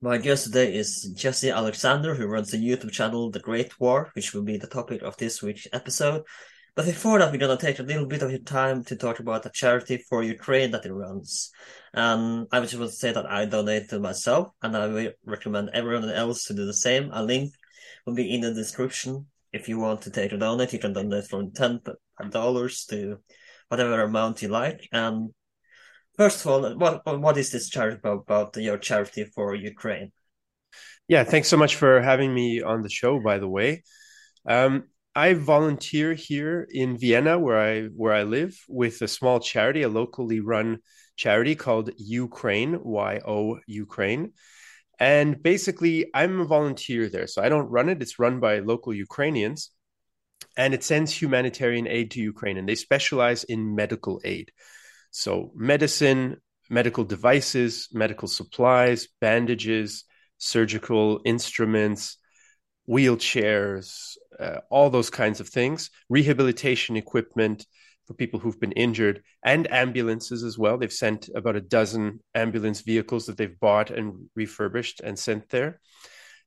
My guest today is Jesse Alexander, who runs the YouTube channel The Great War, which will be the topic of this week's episode. But before that, we're going to take a little bit of your time to talk about a charity for Ukraine that he runs. And I just want to say that I donated myself, and I will recommend everyone else to do the same. A link will be in the description. If you want to take a donate, you can donate from ten dollars to whatever amount you like. And First of all, what what is this charity about, about your charity for Ukraine? Yeah, thanks so much for having me on the show. By the way, um, I volunteer here in Vienna, where I where I live, with a small charity, a locally run charity called Ukraine Y O Ukraine, and basically I'm a volunteer there. So I don't run it; it's run by local Ukrainians, and it sends humanitarian aid to Ukraine, and they specialize in medical aid. So, medicine, medical devices, medical supplies, bandages, surgical instruments, wheelchairs, uh, all those kinds of things, rehabilitation equipment for people who've been injured, and ambulances as well. They've sent about a dozen ambulance vehicles that they've bought and refurbished and sent there.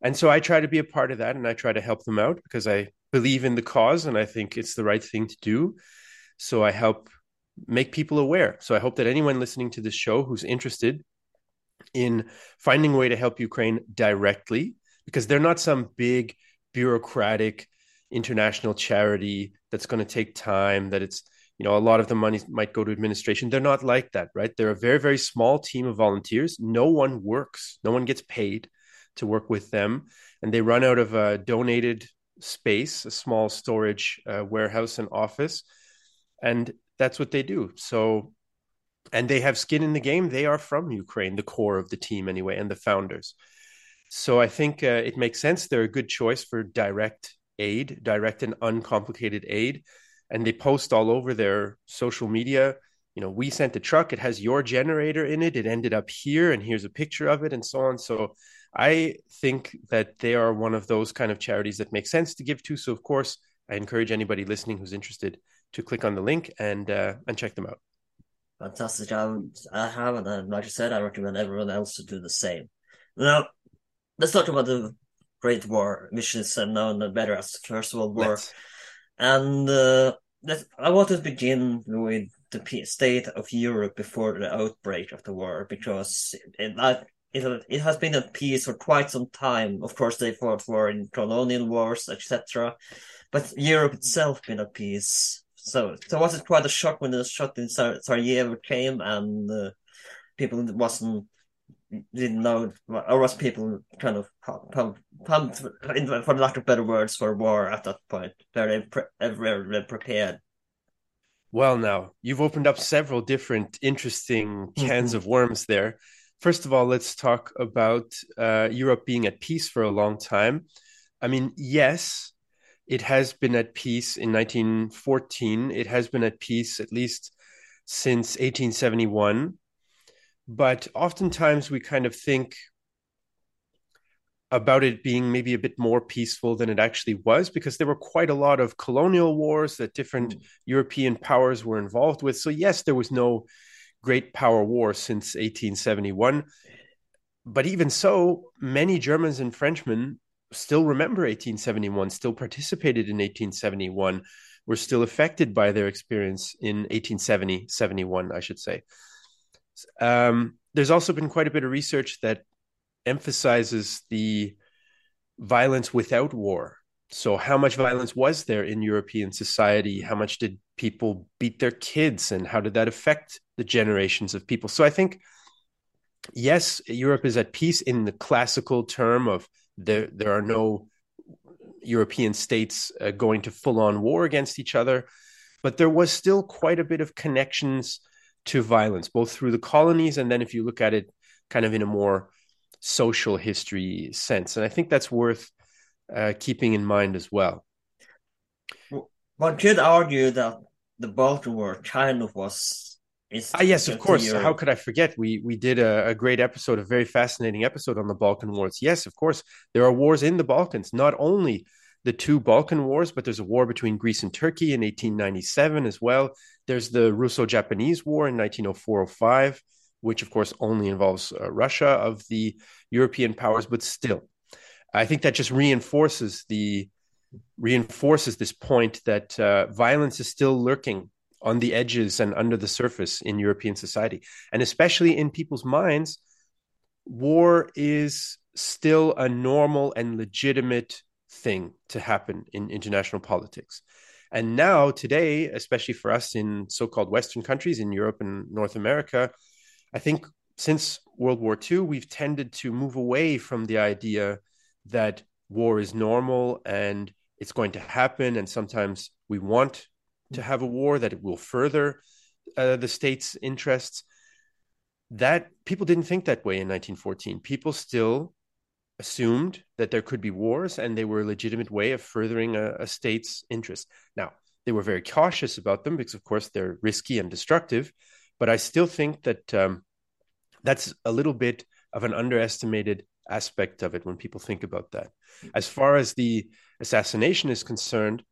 And so I try to be a part of that and I try to help them out because I believe in the cause and I think it's the right thing to do. So I help make people aware. So I hope that anyone listening to this show who's interested in finding a way to help Ukraine directly, because they're not some big bureaucratic international charity that's going to take time, that it's, you know, a lot of the money might go to administration. They're not like that, right? They're a very, very small team of volunteers. No one works, no one gets paid to work with them. And they run out of a donated space, a small storage uh, warehouse and office. And that's what they do. So, and they have skin in the game. They are from Ukraine, the core of the team anyway, and the founders. So I think uh, it makes sense. They're a good choice for direct aid, direct and uncomplicated aid. And they post all over their social media. You know, we sent a truck. It has your generator in it. It ended up here, and here's a picture of it, and so on. So I think that they are one of those kind of charities that make sense to give to. So of course, I encourage anybody listening who's interested to click on the link and uh, and check them out. Fantastic. I, I have, and like I said, I recommend everyone else to do the same. Now, let's talk about the Great War, which is known better as the First World War. Let's. And uh, I want to begin with the state of Europe before the outbreak of the war, because it, it, it has been at peace for quite some time. Of course, they fought war in colonial wars, etc. But Europe itself been at peace so, so was it quite a shock when the shot in Sar- Sarajevo came and uh, people wasn't didn't know, or was people kind of pumped, pumped for lack of better words, for war at that point? Very, very prepared. Well, now you've opened up several different interesting cans mm-hmm. of worms there. First of all, let's talk about uh, Europe being at peace for a long time. I mean, yes, it has been at peace in 1914. It has been at peace at least since 1871. But oftentimes we kind of think about it being maybe a bit more peaceful than it actually was because there were quite a lot of colonial wars that different mm. European powers were involved with. So, yes, there was no great power war since 1871. But even so, many Germans and Frenchmen still remember 1871, still participated in 1871, were still affected by their experience in 1870, 71, I should say. Um, there's also been quite a bit of research that emphasizes the violence without war. So, how much violence was there in European society? How much did people beat their kids and how did that affect the generations of people so i think yes europe is at peace in the classical term of there there are no european states uh, going to full on war against each other but there was still quite a bit of connections to violence both through the colonies and then if you look at it kind of in a more social history sense and i think that's worth uh, keeping in mind as well one could argue that the Balkan War, kind of was. Ah, yes, of course. How could I forget? We we did a, a, great episode, a very fascinating episode on the Balkan Wars. Yes, of course, there are wars in the Balkans. Not only the two Balkan Wars, but there's a war between Greece and Turkey in 1897 as well. There's the Russo-Japanese War in 1904-05, which of course only involves uh, Russia of the European powers, but still, I think that just reinforces the reinforces this point that uh, violence is still lurking on the edges and under the surface in European society. And especially in people's minds, war is still a normal and legitimate thing to happen in international politics. And now, today, especially for us in so called Western countries, in Europe and North America, I think since World War II, we've tended to move away from the idea that war is normal and it's going to happen, and sometimes we want to have a war that it will further uh, the state's interests. That people didn't think that way in 1914. People still assumed that there could be wars, and they were a legitimate way of furthering a, a state's interest. Now, they were very cautious about them because, of course, they're risky and destructive. But I still think that um, that's a little bit of an underestimated aspect of it when people think about that. As far as the assassination is concerned,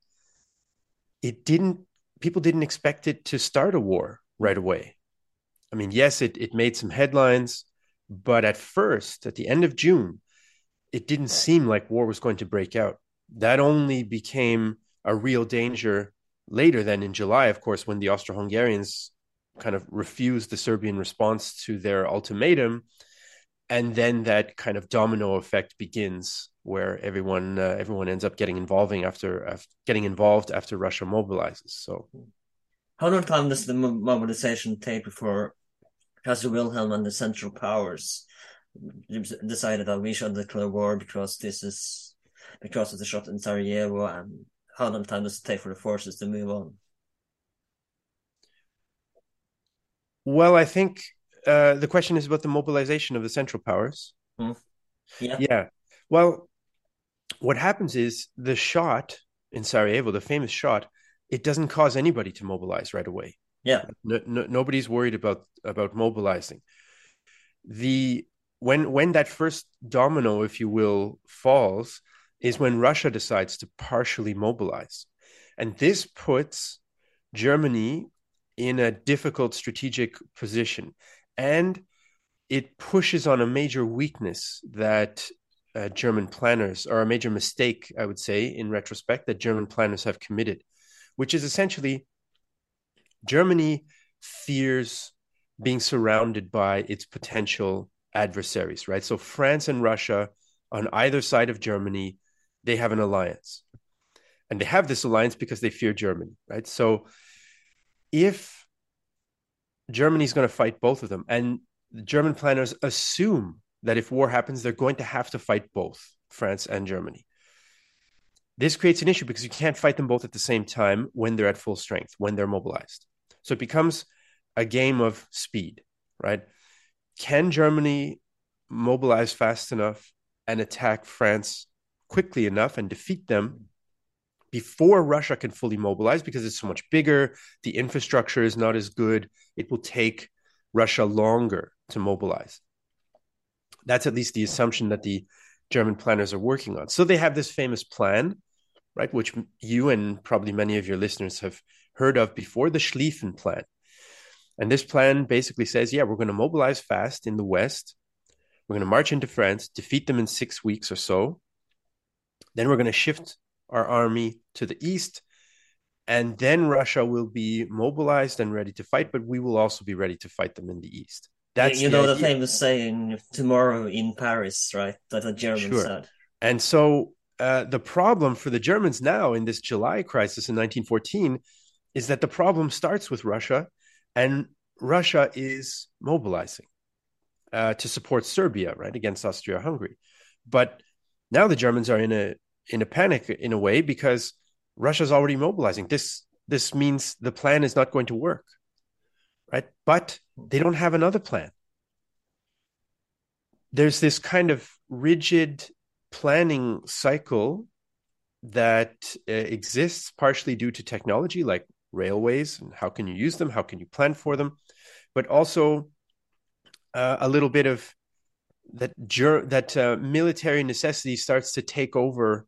it didn't people didn't expect it to start a war right away. I mean, yes, it, it made some headlines, but at first, at the end of June, it didn't seem like war was going to break out. That only became a real danger later than in July, of course, when the Austro Hungarians kind of refused the Serbian response to their ultimatum and then that kind of domino effect begins where everyone uh, everyone ends up getting involving after, after, getting involved after Russia mobilizes. So, how long time does the mobilization take before Kaiser Wilhelm and the Central Powers decided that we should declare war because this is because of the shot in Sarajevo, and how long time does it take for the forces to move on? Well, I think uh, the question is about the mobilization of the Central Powers. Mm. Yeah. Yeah. Well, what happens is the shot in Sarajevo, the famous shot, it doesn't cause anybody to mobilize right away. Yeah. No, no, nobody's worried about about mobilizing. The when when that first domino, if you will, falls, is when Russia decides to partially mobilize, and this puts Germany in a difficult strategic position and it pushes on a major weakness that uh, German planners, or a major mistake, I would say, in retrospect, that German planners have committed, which is essentially Germany fears being surrounded by its potential adversaries, right? So France and Russia on either side of Germany, they have an alliance. And they have this alliance because they fear Germany, right? So if Germany's going to fight both of them. And the German planners assume that if war happens, they're going to have to fight both France and Germany. This creates an issue because you can't fight them both at the same time when they're at full strength, when they're mobilized. So it becomes a game of speed, right? Can Germany mobilize fast enough and attack France quickly enough and defeat them before Russia can fully mobilize because it's so much bigger. The infrastructure is not as good. It will take Russia longer to mobilize. That's at least the assumption that the German planners are working on. So they have this famous plan, right, which you and probably many of your listeners have heard of before the Schlieffen plan. And this plan basically says, yeah, we're going to mobilize fast in the West. We're going to march into France, defeat them in six weeks or so. Then we're going to shift our army to the east. And then Russia will be mobilized and ready to fight, but we will also be ready to fight them in the east. That's you know the, the famous saying "tomorrow in Paris," right? That the Germans sure. said. And so uh, the problem for the Germans now in this July crisis in 1914 is that the problem starts with Russia, and Russia is mobilizing uh, to support Serbia, right, against Austria-Hungary. But now the Germans are in a in a panic in a way because Russia's already mobilizing. This this means the plan is not going to work, right? But they don't have another plan. There's this kind of rigid planning cycle that uh, exists partially due to technology like railways and how can you use them? How can you plan for them? But also uh, a little bit of that ger- that uh, military necessity starts to take over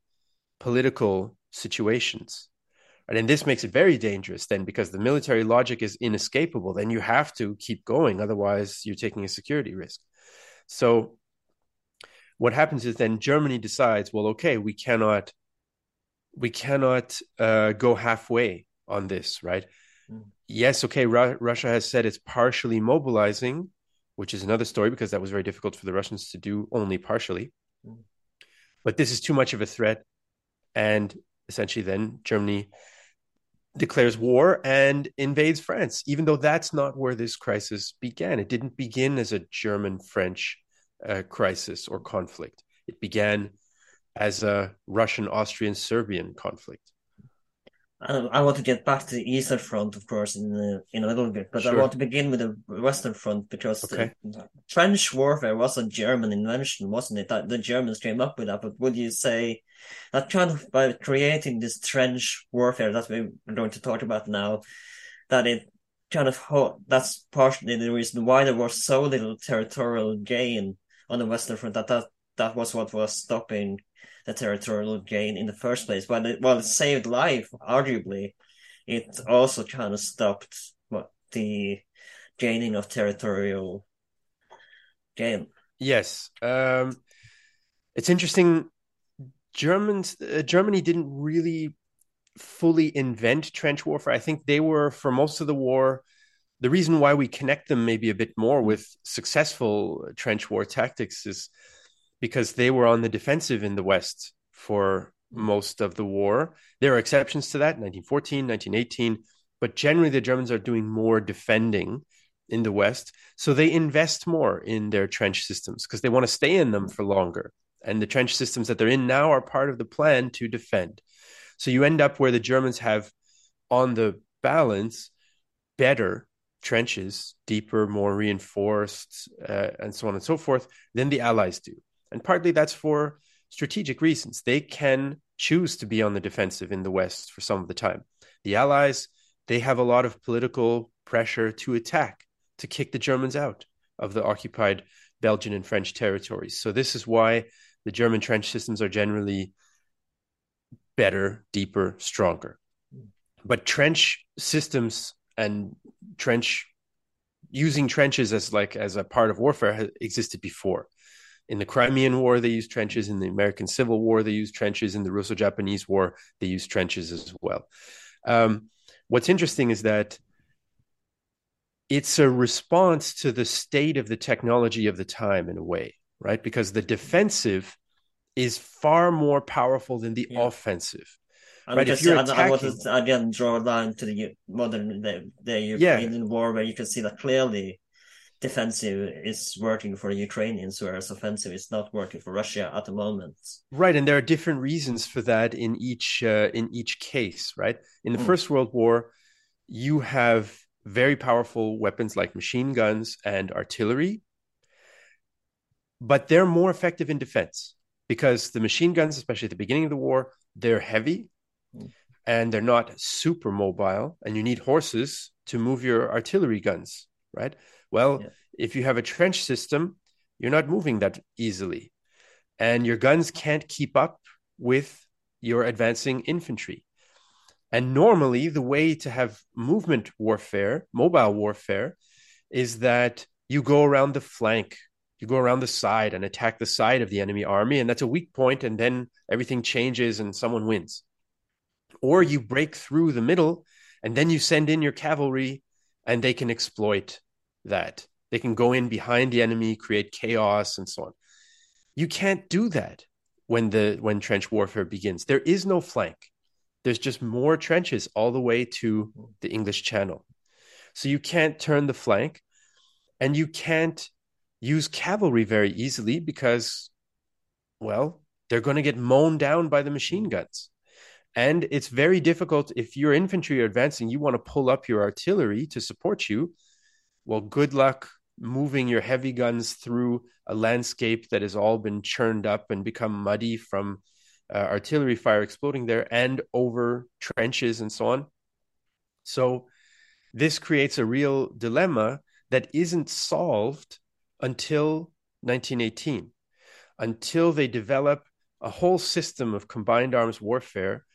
political situations right? and this makes it very dangerous then because the military logic is inescapable then you have to keep going otherwise you're taking a security risk so what happens is then germany decides well okay we cannot we cannot uh, go halfway on this right mm. yes okay Ru- russia has said it's partially mobilizing which is another story because that was very difficult for the Russians to do only partially. Mm. But this is too much of a threat. And essentially, then Germany declares war and invades France, even though that's not where this crisis began. It didn't begin as a German French uh, crisis or conflict, it began as a Russian Austrian Serbian conflict. I want to get back to the Eastern Front, of course, in a, in a little bit, but sure. I want to begin with the Western Front because okay. the trench warfare was a German invention, wasn't it? That the Germans came up with that. But would you say that kind of by creating this trench warfare that we're going to talk about now, that it kind of that's partially the reason why there was so little territorial gain on the Western Front that that, that was what was stopping the territorial gain in the first place. While it, while it saved life, arguably, it also kind of stopped what the gaining of territorial gain. Yes, um, it's interesting. Germans, uh, Germany didn't really fully invent trench warfare. I think they were for most of the war. The reason why we connect them maybe a bit more with successful trench war tactics is because they were on the defensive in the West for most of the war. There are exceptions to that, 1914, 1918, but generally the Germans are doing more defending in the West. So they invest more in their trench systems because they want to stay in them for longer. And the trench systems that they're in now are part of the plan to defend. So you end up where the Germans have, on the balance, better trenches, deeper, more reinforced, uh, and so on and so forth, than the Allies do. And partly that's for strategic reasons. They can choose to be on the defensive in the West for some of the time. The Allies, they have a lot of political pressure to attack, to kick the Germans out of the occupied Belgian and French territories. So this is why the German trench systems are generally better, deeper, stronger. But trench systems and trench using trenches as like as a part of warfare existed before. In the Crimean War, they used trenches. In the American Civil War, they used trenches. In the Russo Japanese War, they used trenches as well. Um, what's interesting is that it's a response to the state of the technology of the time in a way, right? Because the defensive is far more powerful than the yeah. offensive. And right, if you're attacking... I want to again draw a line to the modern the, the Ukrainian yeah. war where you can see that clearly defensive is working for the Ukrainians, whereas offensive is not working for Russia at the moment. Right, and there are different reasons for that in each uh, in each case. Right, in the mm. First World War, you have very powerful weapons like machine guns and artillery, but they're more effective in defense because the machine guns, especially at the beginning of the war, they're heavy. Mm. And they're not super mobile, and you need horses to move your artillery guns, right? Well, yeah. if you have a trench system, you're not moving that easily. And your guns can't keep up with your advancing infantry. And normally, the way to have movement warfare, mobile warfare, is that you go around the flank, you go around the side and attack the side of the enemy army. And that's a weak point, and then everything changes and someone wins. Or you break through the middle, and then you send in your cavalry, and they can exploit that. They can go in behind the enemy, create chaos, and so on. You can't do that when the when trench warfare begins. There is no flank. there's just more trenches all the way to the English Channel. So you can't turn the flank and you can't use cavalry very easily because, well, they're going to get mown down by the machine guns. And it's very difficult if your infantry are advancing, you want to pull up your artillery to support you. Well, good luck moving your heavy guns through a landscape that has all been churned up and become muddy from uh, artillery fire exploding there and over trenches and so on. So, this creates a real dilemma that isn't solved until 1918, until they develop a whole system of combined arms warfare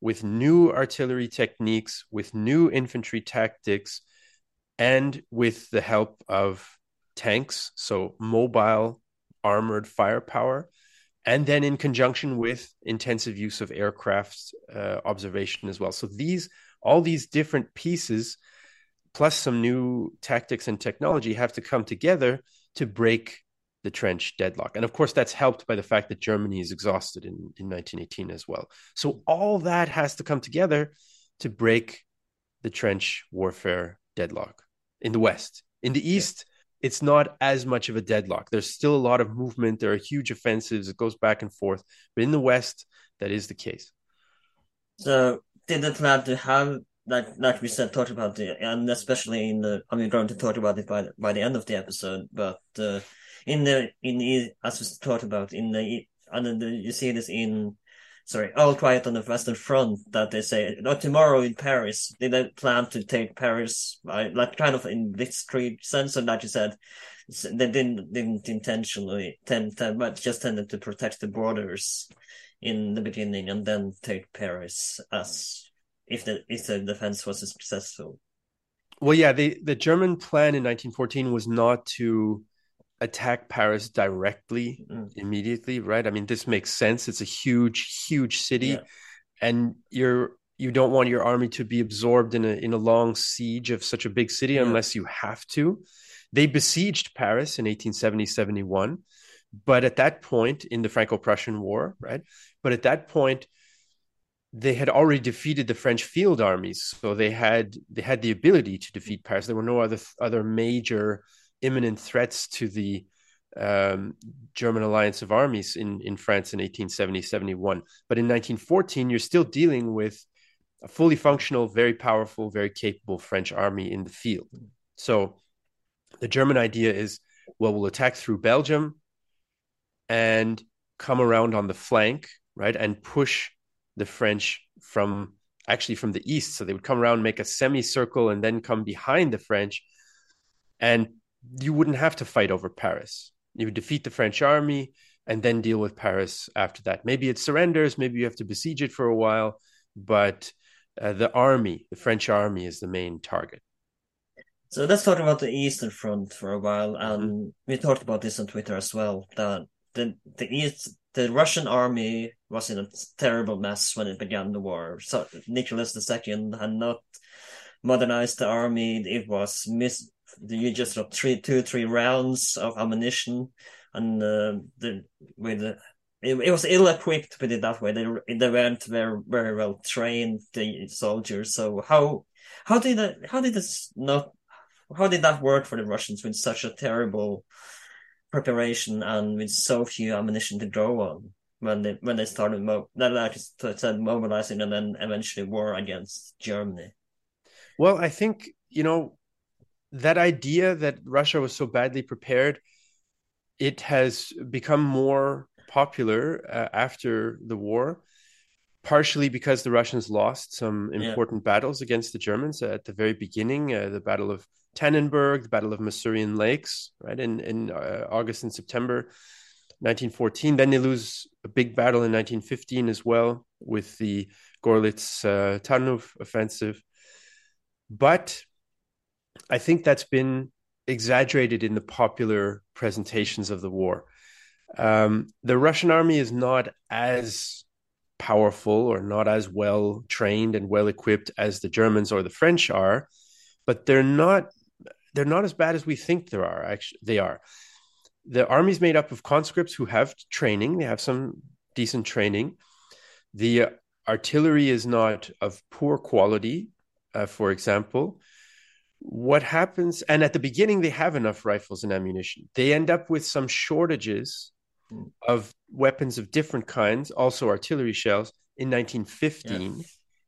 with new artillery techniques, with new infantry tactics, and with the help of tanks, so mobile armored firepower, and then in conjunction with intensive use of aircraft uh, observation as well. So these all these different pieces plus some new tactics and technology have to come together to break the trench deadlock. And of course, that's helped by the fact that Germany is exhausted in, in 1918 as well. So all that has to come together to break the trench warfare deadlock in the West. In the East, yeah. it's not as much of a deadlock. There's still a lot of movement. There are huge offensives. It goes back and forth. But in the West, that is the case. So, did to have like like we said, talked about it, and especially in the I mean, going to talk about it by the, by the end of the episode, but uh, in the in the as we talked about in the and the, you see this in sorry, all quiet on the Western Front that they say, oh, tomorrow in Paris, they, don't plan to take Paris, right? like kind of in blitzkrieg sense, and like you said, they didn't didn't intentionally tend, to, but just tended to protect the borders in the beginning and then take Paris as if the if the defense was successful. Well, yeah, the the German plan in 1914 was not to attack Paris directly mm. immediately, right? I mean, this makes sense. It's a huge, huge city, yeah. and you're you don't want your army to be absorbed in a in a long siege of such a big city yeah. unless you have to. They besieged Paris in 1870-71, but at that point in the Franco-Prussian War, right? But at that point, they had already defeated the French field armies, so they had they had the ability to defeat Paris. There were no other other major imminent threats to the um, German alliance of armies in, in France in 1870 71. But in 1914, you're still dealing with a fully functional, very powerful, very capable French army in the field. So the German idea is well, we'll attack through Belgium and come around on the flank, right, and push the French from actually from the east. So they would come around, make a semicircle, and then come behind the French and you wouldn't have to fight over Paris. You would defeat the French army and then deal with Paris after that. Maybe it surrenders, maybe you have to besiege it for a while, but uh, the army, the French army, is the main target. So let's talk about the Eastern Front for a while. And mm-hmm. we talked about this on Twitter as well. That the the East, the Russian army was in a terrible mess when it began the war. So Nicholas II had not modernized the army. It was mis you just got three, two, three rounds of ammunition, and uh, the with the, it, it was ill equipped. Put it that way. They they weren't very very well trained the soldiers. So how how did that how did this not how did that work for the Russians with such a terrible preparation and with so few ammunition to go on when they when they started mo- like said mobilizing and then eventually war against Germany? Well, I think you know that idea that Russia was so badly prepared, it has become more popular uh, after the war, partially because the Russians lost some important yeah. battles against the Germans at the very beginning, uh, the Battle of Tannenberg, the Battle of Masurian Lakes, right in in uh, August and September. 1914. Then they lose a big battle in 1915 as well with the Gorlice uh, Tarnów offensive. But I think that's been exaggerated in the popular presentations of the war. Um, the Russian army is not as powerful or not as well trained and well equipped as the Germans or the French are, but they're not they're not as bad as we think there are. Actually, they are. The army's made up of conscripts who have training. They have some decent training. The artillery is not of poor quality, uh, for example, what happens, and at the beginning, they have enough rifles and ammunition. They end up with some shortages mm. of weapons of different kinds, also artillery shells, in 1915. Yeah.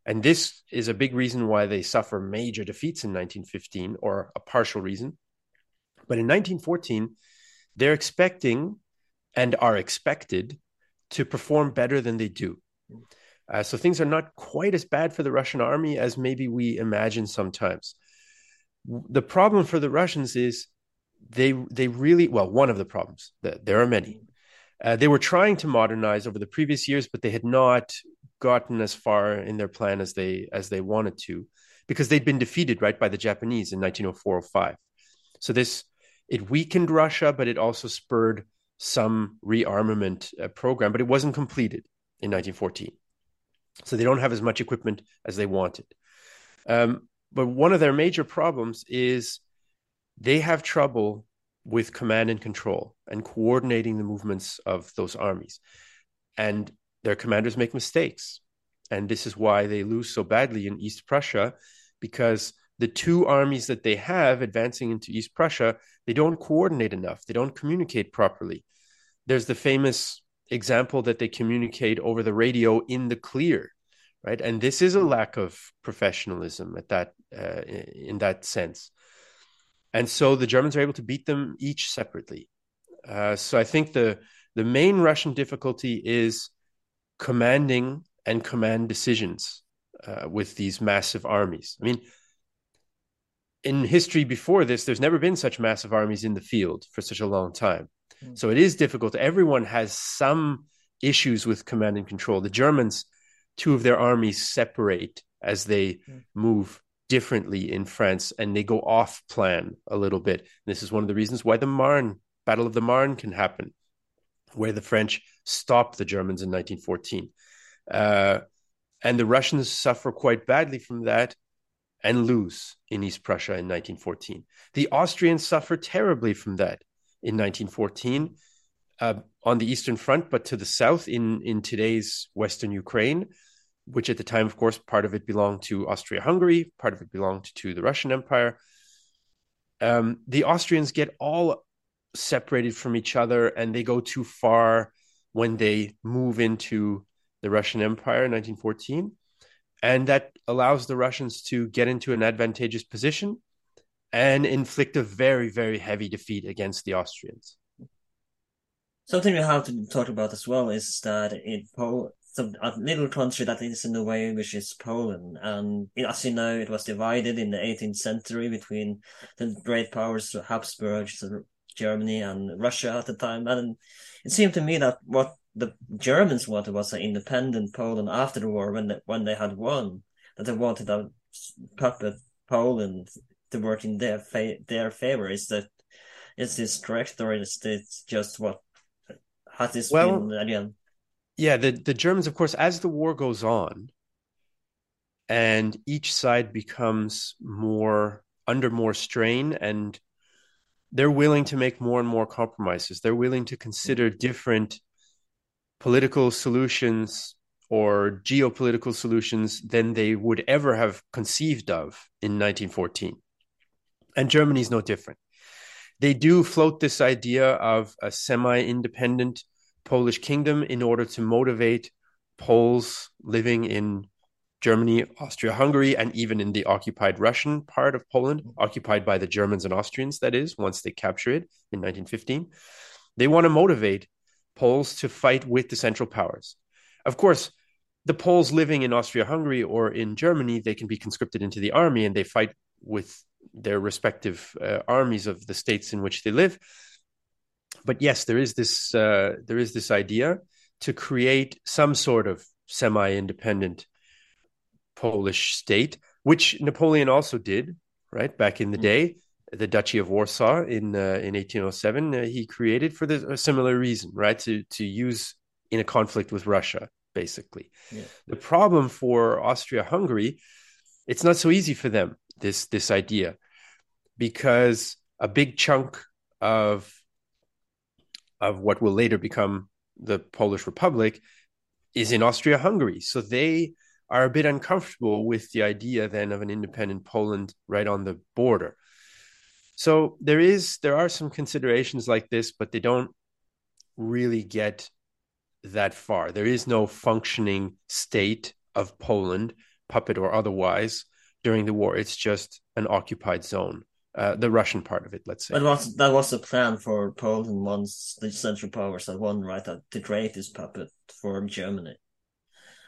And this is a big reason why they suffer major defeats in 1915, or a partial reason. But in 1914, they're expecting and are expected to perform better than they do. Uh, so things are not quite as bad for the Russian army as maybe we imagine sometimes. The problem for the Russians is they they really well one of the problems there are many. Uh, they were trying to modernize over the previous years, but they had not gotten as far in their plan as they as they wanted to, because they'd been defeated right by the Japanese in 1904-05. So this it weakened Russia, but it also spurred some rearmament uh, program, but it wasn't completed in 1914. So they don't have as much equipment as they wanted. Um, but one of their major problems is they have trouble with command and control and coordinating the movements of those armies. And their commanders make mistakes. And this is why they lose so badly in East Prussia, because the two armies that they have advancing into East Prussia, they don't coordinate enough. They don't communicate properly. There's the famous example that they communicate over the radio in the clear, right? And this is a lack of professionalism at that uh, in that sense. And so the Germans are able to beat them each separately. Uh, so I think the the main Russian difficulty is commanding and command decisions uh, with these massive armies. I mean, in history before this, there's never been such massive armies in the field for such a long time. Mm. So it is difficult. Everyone has some issues with command and control. The Germans, two of their armies separate as they mm. move differently in France and they go off plan a little bit. This is one of the reasons why the Marne, Battle of the Marne can happen, where the French stop the Germans in 1914. Uh, and the Russians suffer quite badly from that and lose in East Prussia in 1914. The Austrians suffer terribly from that in 1914 uh, on the Eastern Front, but to the south in, in today's Western Ukraine, which at the time, of course, part of it belonged to Austria Hungary, part of it belonged to the Russian Empire. Um, the Austrians get all separated from each other and they go too far when they move into the Russian Empire in 1914. And that allows the Russians to get into an advantageous position and inflict a very, very heavy defeat against the Austrians. Something we have to talk about as well is that in Poland, a little country that is in a way which is Poland, and as you know, it was divided in the 18th century between the great powers, Habsburgs, Germany, and Russia at the time. And it seemed to me that what the Germans wanted was an independent Poland after the war when they, when they had won. That they wanted a puppet Poland to work in their fa- their favor. Is that is this correct or is this just what has this well, again? Yeah, the the Germans, of course, as the war goes on, and each side becomes more under more strain and they're willing to make more and more compromises. They're willing to consider different political solutions or geopolitical solutions than they would ever have conceived of in 1914. And Germany is no different. They do float this idea of a semi independent Polish kingdom in order to motivate Poles living in Germany, Austria Hungary, and even in the occupied Russian part of Poland, occupied by the Germans and Austrians, that is, once they capture it in 1915. They want to motivate Poles to fight with the Central Powers. Of course, the Poles living in Austria Hungary or in Germany, they can be conscripted into the army and they fight with their respective uh, armies of the states in which they live. But yes, there is this uh, there is this idea to create some sort of semi-independent Polish state, which Napoleon also did, right back in the mm-hmm. day. The Duchy of Warsaw in uh, in 1807, uh, he created for the, a similar reason, right? To to use in a conflict with Russia, basically. Yeah. The problem for Austria-Hungary, it's not so easy for them this this idea because a big chunk of of what will later become the Polish Republic is in Austria Hungary. So they are a bit uncomfortable with the idea then of an independent Poland right on the border. So there is there are some considerations like this, but they don't really get that far. There is no functioning state of Poland, puppet or otherwise, during the war. It's just an occupied zone. Uh, the Russian part of it, let's say. That was that was the plan for Poland once the Central Powers had won, right? That to create this puppet for Germany.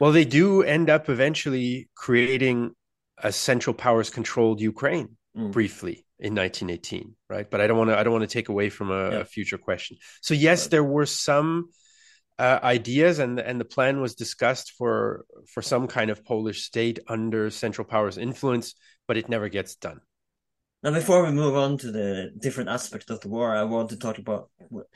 Well, they do end up eventually creating a Central Powers controlled Ukraine mm. briefly in 1918, right? But I don't want to I don't want to take away from a, yeah. a future question. So yes, right. there were some uh, ideas, and and the plan was discussed for for some kind of Polish state under Central Powers influence, but it never gets done. Now, before we move on to the different aspects of the war, I want to talk about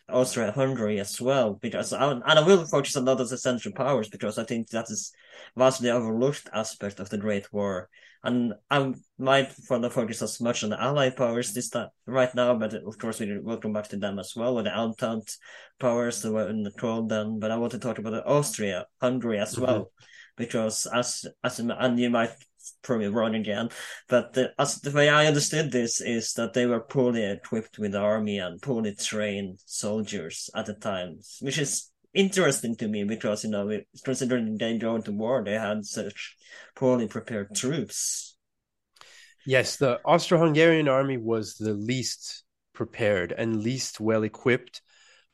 Austria-Hungary as well, because I, and I will focus on those Central Powers because I think that is vastly overlooked aspect of the Great War. And I might want to focus as much on the Allied powers this time right now, but of course we will come back to them as well, or the Entente powers that were in the call then. But I want to talk about Austria, Hungary as mm-hmm. well, because as as and you might probably wrong again, but the, as the way I understood this is that they were poorly equipped with army and poorly trained soldiers at the time, which is interesting to me because you know considering they go to war, they had such poorly prepared troops. Yes, the Austro-Hungarian army was the least prepared and least well equipped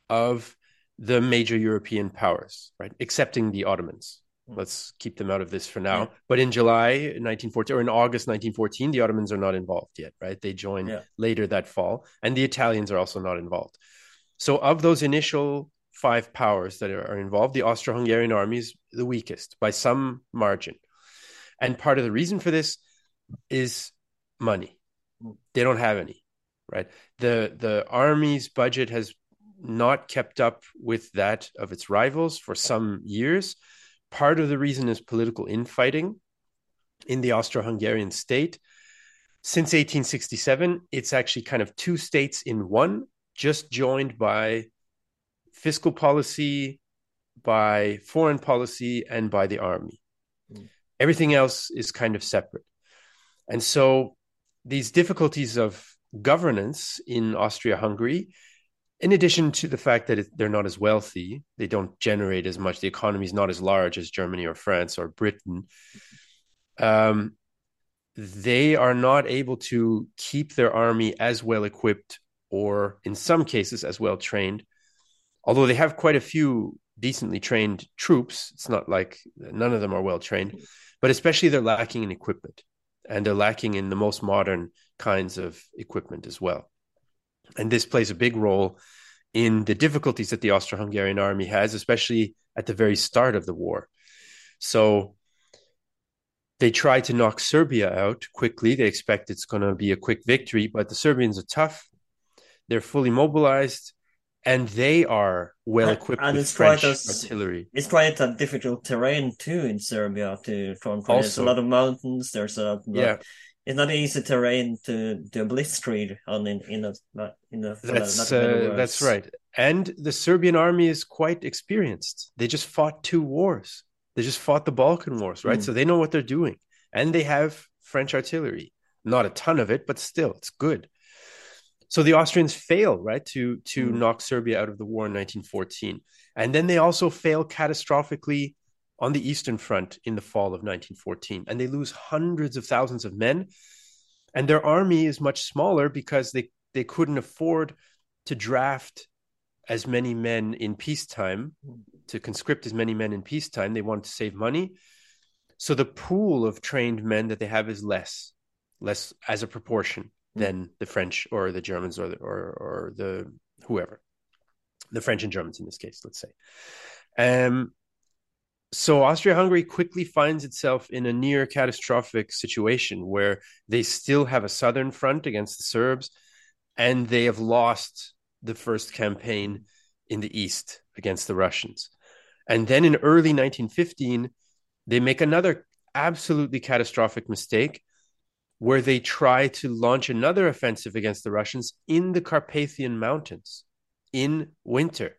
of the major European powers, right? Excepting the Ottomans. Hmm. Let's keep them out of this for now. Yeah. But in July 1914 or in August 1914, the Ottomans are not involved yet, right? They join yeah. later that fall, and the Italians are also not involved. So, of those initial five powers that are involved, the Austro Hungarian army is the weakest by some margin. And part of the reason for this is money. They don't have any, right? The the army's budget has not kept up with that of its rivals for some years. Part of the reason is political infighting in the Austro Hungarian state. Since 1867, it's actually kind of two states in one, just joined by fiscal policy, by foreign policy, and by the army. Mm. Everything else is kind of separate. And so these difficulties of governance in Austria Hungary, in addition to the fact that they're not as wealthy, they don't generate as much, the economy is not as large as Germany or France or Britain. Um, they are not able to keep their army as well equipped or, in some cases, as well trained although they have quite a few decently trained troops, it's not like none of them are well trained, but especially they're lacking in equipment and they're lacking in the most modern kinds of equipment as well. And this plays a big role in the difficulties that the Austro Hungarian army has, especially at the very start of the war. So they try to knock Serbia out quickly. They expect it's going to be a quick victory, but the Serbians are tough. They're fully mobilized and they are well equipped and, with French a, artillery. It's quite a difficult terrain too in Serbia to conquer. There's a lot of mountains. There's a yeah. It's not easy terrain to to blitzkrieg on in in a in a. That's uh, that's right. And the Serbian army is quite experienced. They just fought two wars. They just fought the Balkan wars, right? Mm. So they know what they're doing, and they have French artillery. Not a ton of it, but still, it's good. So the Austrians fail, right, to to mm. knock Serbia out of the war in 1914, and then they also fail catastrophically on the Eastern Front in the fall of 1914, and they lose hundreds of thousands of men, and their army is much smaller because they they couldn't afford to draft as many men in peacetime, to conscript as many men in peacetime. They wanted to save money, so the pool of trained men that they have is less, less as a proportion than the French or the Germans or the, or or the whoever, the French and Germans in this case, let's say. Um, so Austria-Hungary quickly finds itself in a near catastrophic situation where they still have a southern front against the Serbs, and they have lost the first campaign in the east against the Russians. And then in early 1915, they make another absolutely catastrophic mistake where they try to launch another offensive against the Russians in the Carpathian Mountains in winter.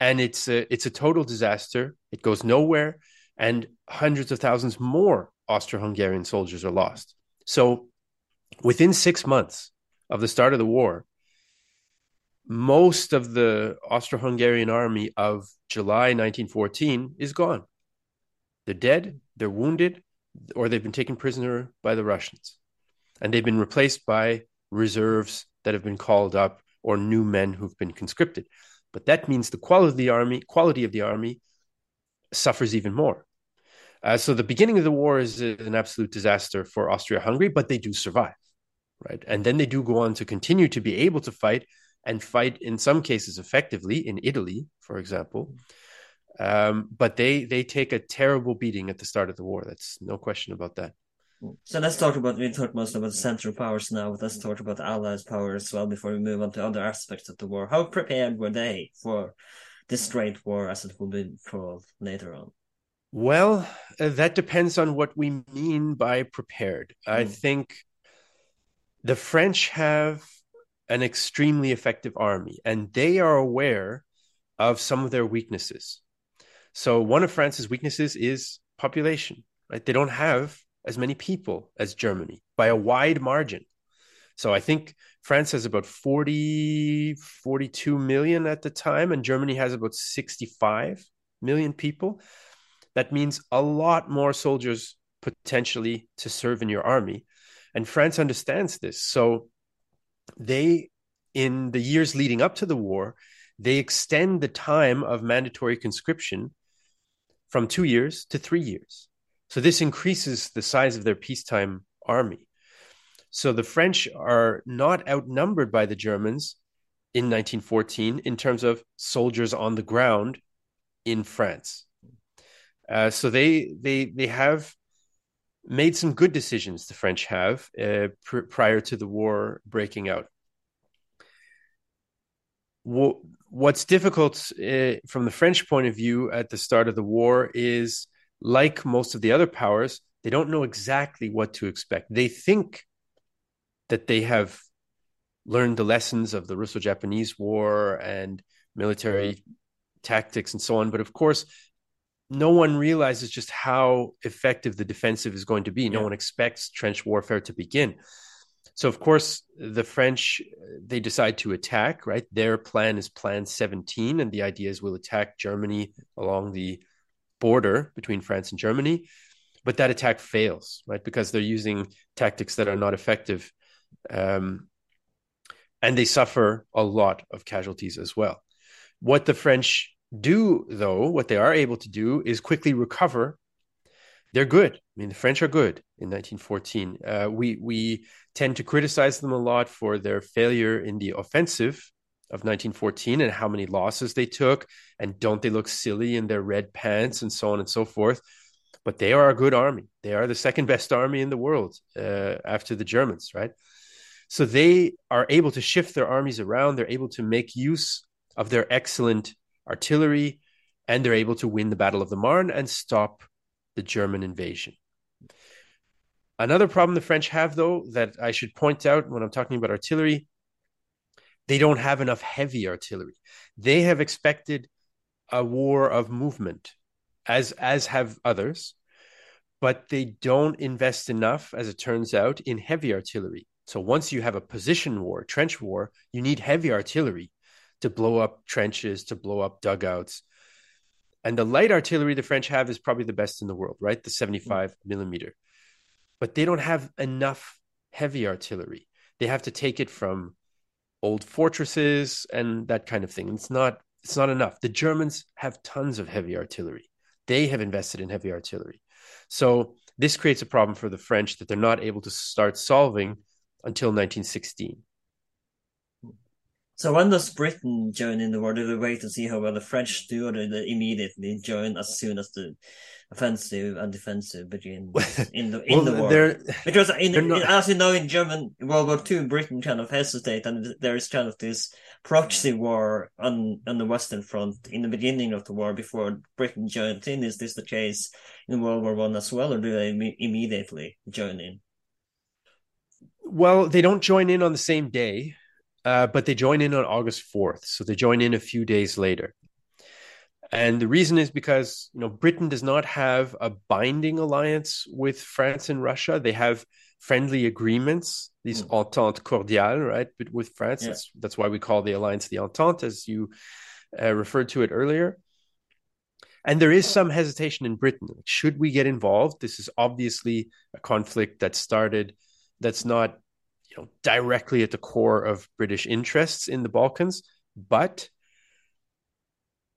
And it's a it's a total disaster. It goes nowhere, and hundreds of thousands more Austro-Hungarian soldiers are lost. So, within six months of the start of the war, most of the Austro-Hungarian army of July 1914 is gone. They're dead, they're wounded, or they've been taken prisoner by the Russians, and they've been replaced by reserves that have been called up or new men who've been conscripted. But that means the quality of the army, quality of the army, suffers even more. Uh, so the beginning of the war is an absolute disaster for Austria-Hungary, but they do survive, right? And then they do go on to continue to be able to fight and fight in some cases effectively in Italy, for example. Um, but they they take a terrible beating at the start of the war. That's no question about that. So let's talk about we talked most about the Central Powers now, but let's talk about the Allies' power as well before we move on to other aspects of the war. How prepared were they for this great war, as it will be called later on? Well, uh, that depends on what we mean by prepared. Mm. I hmm. think the French have an extremely effective army, and they are aware of some of their weaknesses. So, one of France's weaknesses is population. Right? They don't have as many people as Germany by a wide margin. So I think France has about 40, 42 million at the time, and Germany has about 65 million people. That means a lot more soldiers potentially to serve in your army. And France understands this. So they, in the years leading up to the war, they extend the time of mandatory conscription from two years to three years. So this increases the size of their peacetime army. So the French are not outnumbered by the Germans in 1914 in terms of soldiers on the ground in France. Uh, so they they they have made some good decisions. The French have uh, pr- prior to the war breaking out. what's difficult uh, from the French point of view at the start of the war is like most of the other powers, they don't know exactly what to expect. They think that they have learned the lessons of the Russo Japanese War and military tactics and so on. But of course, no one realizes just how effective the defensive is going to be. No yeah. one expects trench warfare to begin. So, of course, the French they decide to attack. Right, their plan is Plan 17, and the idea is we'll attack Germany along the border between France and Germany. But that attack fails, right? Because they're using tactics that are not effective. Um, and they suffer a lot of casualties as well. What the French do, though, what they are able to do is quickly recover. They're good. I mean, the French are good in 1914. Uh, we we tend to criticize them a lot for their failure in the offensive of 1914 and how many losses they took and don't they look silly in their red pants and so on and so forth. But they are a good army. They are the second best army in the world uh, after the germans right? So they are able to shift their armies around. They're able to make use of their excellent artillery and they're able to win the battle of the marne and stop the german invasion. Another problem the french have though that i should point out when i'm talking about artillery they don't have enough heavy artillery. They have expected a war of movement, as as have others, but they don't invest enough, as it turns out, in heavy artillery. So once you have a position war, trench war, you need heavy artillery to blow up trenches, to blow up dugouts. And the light artillery the French have is probably the best in the world, right? The 75 mm-hmm. millimeter. But they don't have enough heavy artillery. They have to take it from old fortresses and that kind of thing. It's not it's not enough. The Germans have tons of heavy artillery. They have invested in heavy artillery. So this creates a problem for the French that they're not able to start solving until 1916. So when does Britain join in the war? Do they wait to see how well the French do, or do they immediately join as soon as the offensive and defensive begin in the in well, the war? Because in, not... in, as you know, in German World War Two, Britain kind of hesitate, and there is kind of this proxy war on on the Western Front in the beginning of the war before Britain joined in. Is this the case in World War One as well, or do they Im- immediately join in? Well, they don't join in on the same day uh, but they join in on August 4th. So they join in a few days later. And the reason is because you know Britain does not have a binding alliance with France and Russia. They have friendly agreements, these mm. entente cordiale, right? But with France, yeah. that's that's why we call the alliance the entente, as you uh, referred to it earlier. And there is some hesitation in Britain. Should we get involved? This is obviously a conflict that started that's not you know directly at the core of British interests in the Balkans, but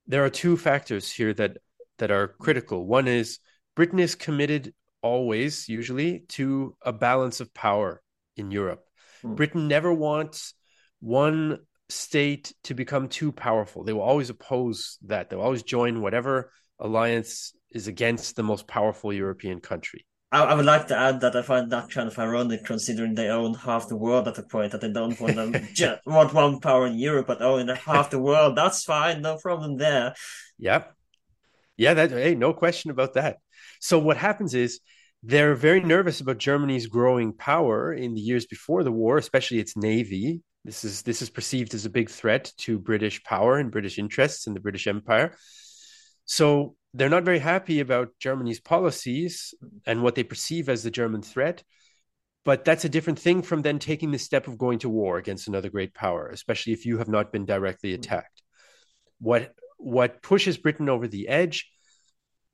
there are two factors here that that are critical. One is Britain is committed always, usually, to a balance of power in Europe. Mm. Britain never wants one state to become too powerful. They will always oppose that. They'll always join whatever alliance is against the most powerful European country. I, I, would like to add that I find that kind of ironic considering they own half the world at the point that they don't want them just want one power in Europe but own half the world. That's fine, no problem there. Yeah. Yeah, that hey, no question about that. So what happens is they're very nervous about Germany's growing power in the years before the war, especially its navy. This is this is perceived as a big threat to British power and British interests in the British Empire. So they're not very happy about Germany's policies and what they perceive as the German threat. But that's a different thing from then taking the step of going to war against another great power, especially if you have not been directly mm. attacked. What what pushes Britain over the edge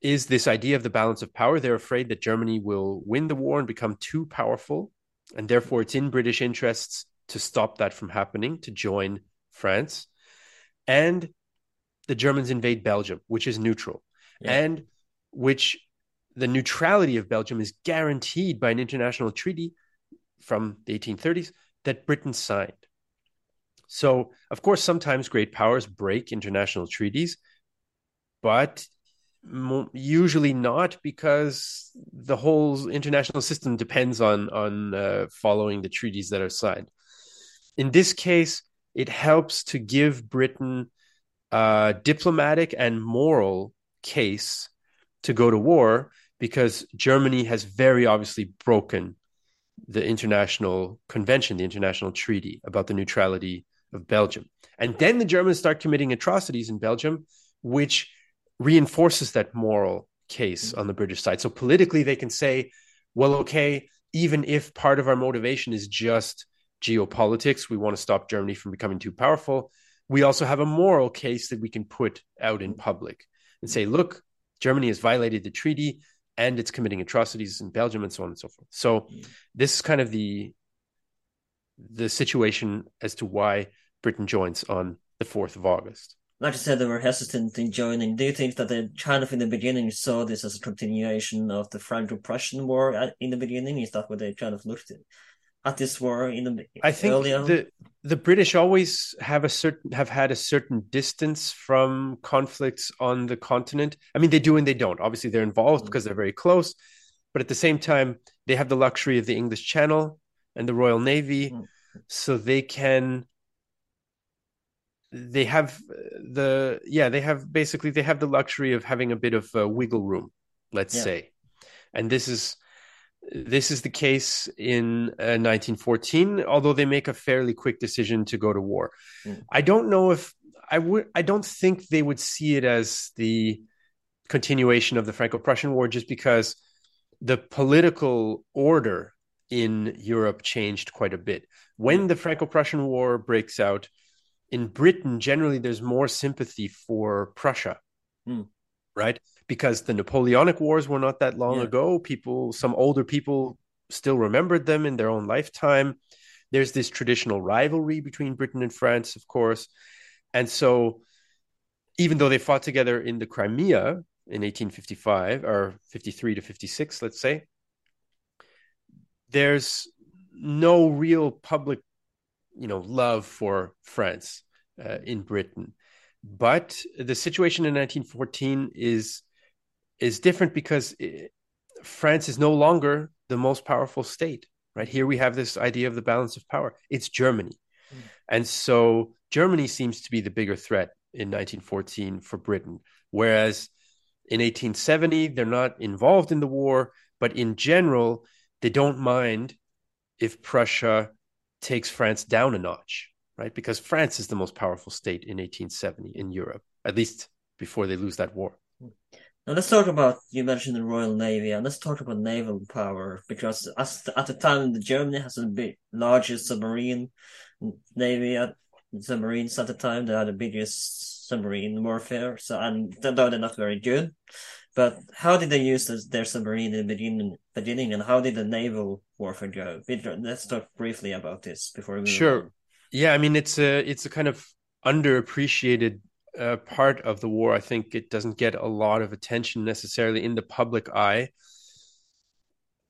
is this idea of the balance of power. They're afraid that Germany will win the war and become too powerful, and therefore it's in British interests to stop that from happening, to join France. And the Germans invade Belgium, which is neutral yeah. and which the neutrality of Belgium is guaranteed by an international treaty from the 1830s that Britain signed. So, of course, sometimes great powers break international treaties, but usually not because the whole international system depends on on uh, following the treaties that are signed. In this case, it helps to give Britain uh, diplomatic and moral case to go to war because Germany has very obviously broken the international convention, the international treaty about the neutrality of Belgium. And then the Germans start committing atrocities in Belgium, which reinforces that moral case on the British side. So politically, they can say, well, okay, even if part of our motivation is just geopolitics, we want to stop Germany from becoming too powerful, we also have a moral case that we can put out in public and say, look, Germany has violated the treaty and it's committing atrocities in Belgium and so on and so forth. So mm. this is kind of the the situation as to why Britain joins on the 4th of August. Like I said, they were hesitant in joining. Do you think that they kind of in the beginning saw this as a continuation of the Franco-Prussian War in the beginning? Is that what they kind of looked at? At this war in the I think earlier? the the British always have a certain have had a certain distance from conflicts on the continent. I mean, they do and they don't. Obviously, they're involved mm. because they're very close, but at the same time, they have the luxury of the English Channel and the Royal Navy, mm. so they can. They have the yeah they have basically they have the luxury of having a bit of uh, wiggle room, let's yeah. say, and this is this is the case in uh, 1914, although they make a fairly quick decision to go to war. Mm. I don't know if I would. I don't think they would see it as the continuation of the Franco-Prussian War, just because the political order in Europe changed quite a bit. When the Franco-Prussian War breaks out in Britain, generally there's more sympathy for Prussia, mm. right? Because the Napoleonic Wars were not that long yeah. ago. People, some older people still remembered them in their own lifetime. There's this traditional rivalry between Britain and France, of course. And so, even though they fought together in the Crimea in 1855 or 53 to 56, let's say, there's no real public, you know, love for France uh, in Britain. But the situation in 1914 is is different because it, France is no longer the most powerful state. Right here, we have this idea of the balance of power. It's Germany, mm. and so Germany seems to be the bigger threat in 1914 for Britain, whereas in 1870 they're not involved in the war, but in general they don't mind if Prussia takes France down a notch, right? Because France is the most powerful state in 1870 in Europe, at least before they lose that war. Now let's talk about you mentioned the Royal Navy, and let's talk about naval power because at the time Germany has the largest submarine navy at submarines at the time. They had the biggest submarine warfare, so and though they're not very good, but how did they use this, their submarine in the beginning, beginning, and how did the naval warfare go? Let's talk briefly about this before we. Sure. On. Yeah, I mean it's a it's a kind of underappreciated uh, part of the war. I think it doesn't get a lot of attention necessarily in the public eye.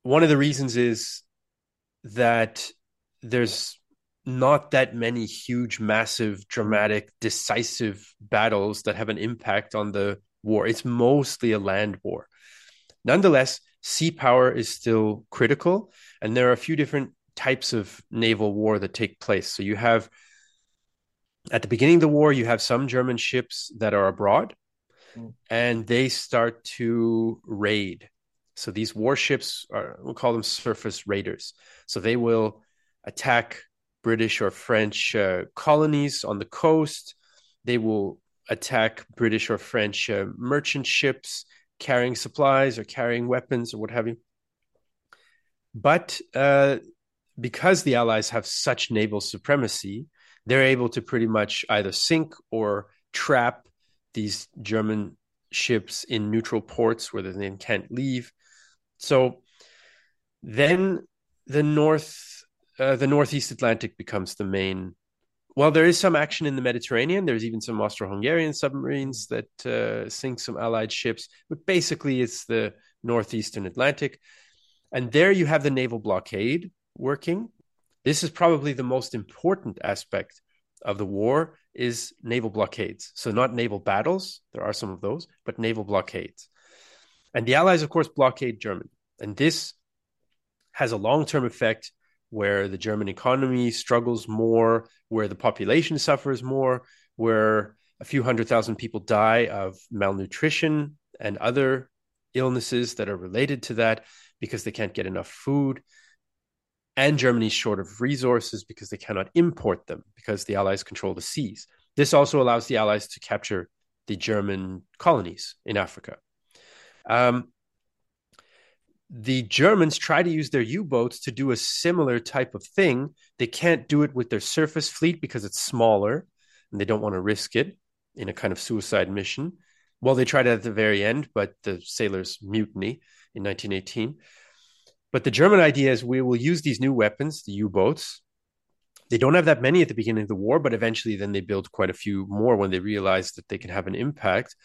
One of the reasons is that there's not that many huge, massive, dramatic, decisive battles that have an impact on the war. It's mostly a land war. Nonetheless, sea power is still critical, and there are a few different types of naval war that take place. So you have at the beginning of the war, you have some German ships that are abroad mm. and they start to raid. So these warships are, we'll call them surface raiders. So they will attack British or French uh, colonies on the coast. They will attack British or French uh, merchant ships carrying supplies or carrying weapons or what have you. But uh, because the Allies have such naval supremacy, they're able to pretty much either sink or trap these German ships in neutral ports where they can't leave. So then the north, uh, the northeast Atlantic becomes the main. Well, there is some action in the Mediterranean. There's even some Austro-Hungarian submarines that uh, sink some Allied ships, but basically it's the northeastern Atlantic, and there you have the naval blockade working, this is probably the most important aspect of the war is naval blockades. So not naval battles, there are some of those, but naval blockades. And the Allies, of course, blockade Germany. And this has a long-term effect where the German economy struggles more, where the population suffers more, where a few hundred thousand people die of malnutrition and other illnesses that are related to that because they can't get enough food and Germany's short of resources because they cannot import them because the Allies control the seas. This also allows the Allies to capture the German colonies in Africa. Um, the Germans try to use their U boats to do a similar type of thing. They can't do it with their surface fleet because it's smaller and they don't want to risk it in a kind of suicide mission. Well, they tried it at the very end, but the sailors mutiny in 1918. But the German idea is we will use these new weapons, the U boats. They don't have that many at the beginning of the war, but eventually then they build quite a few more when they realize that they can have an impact.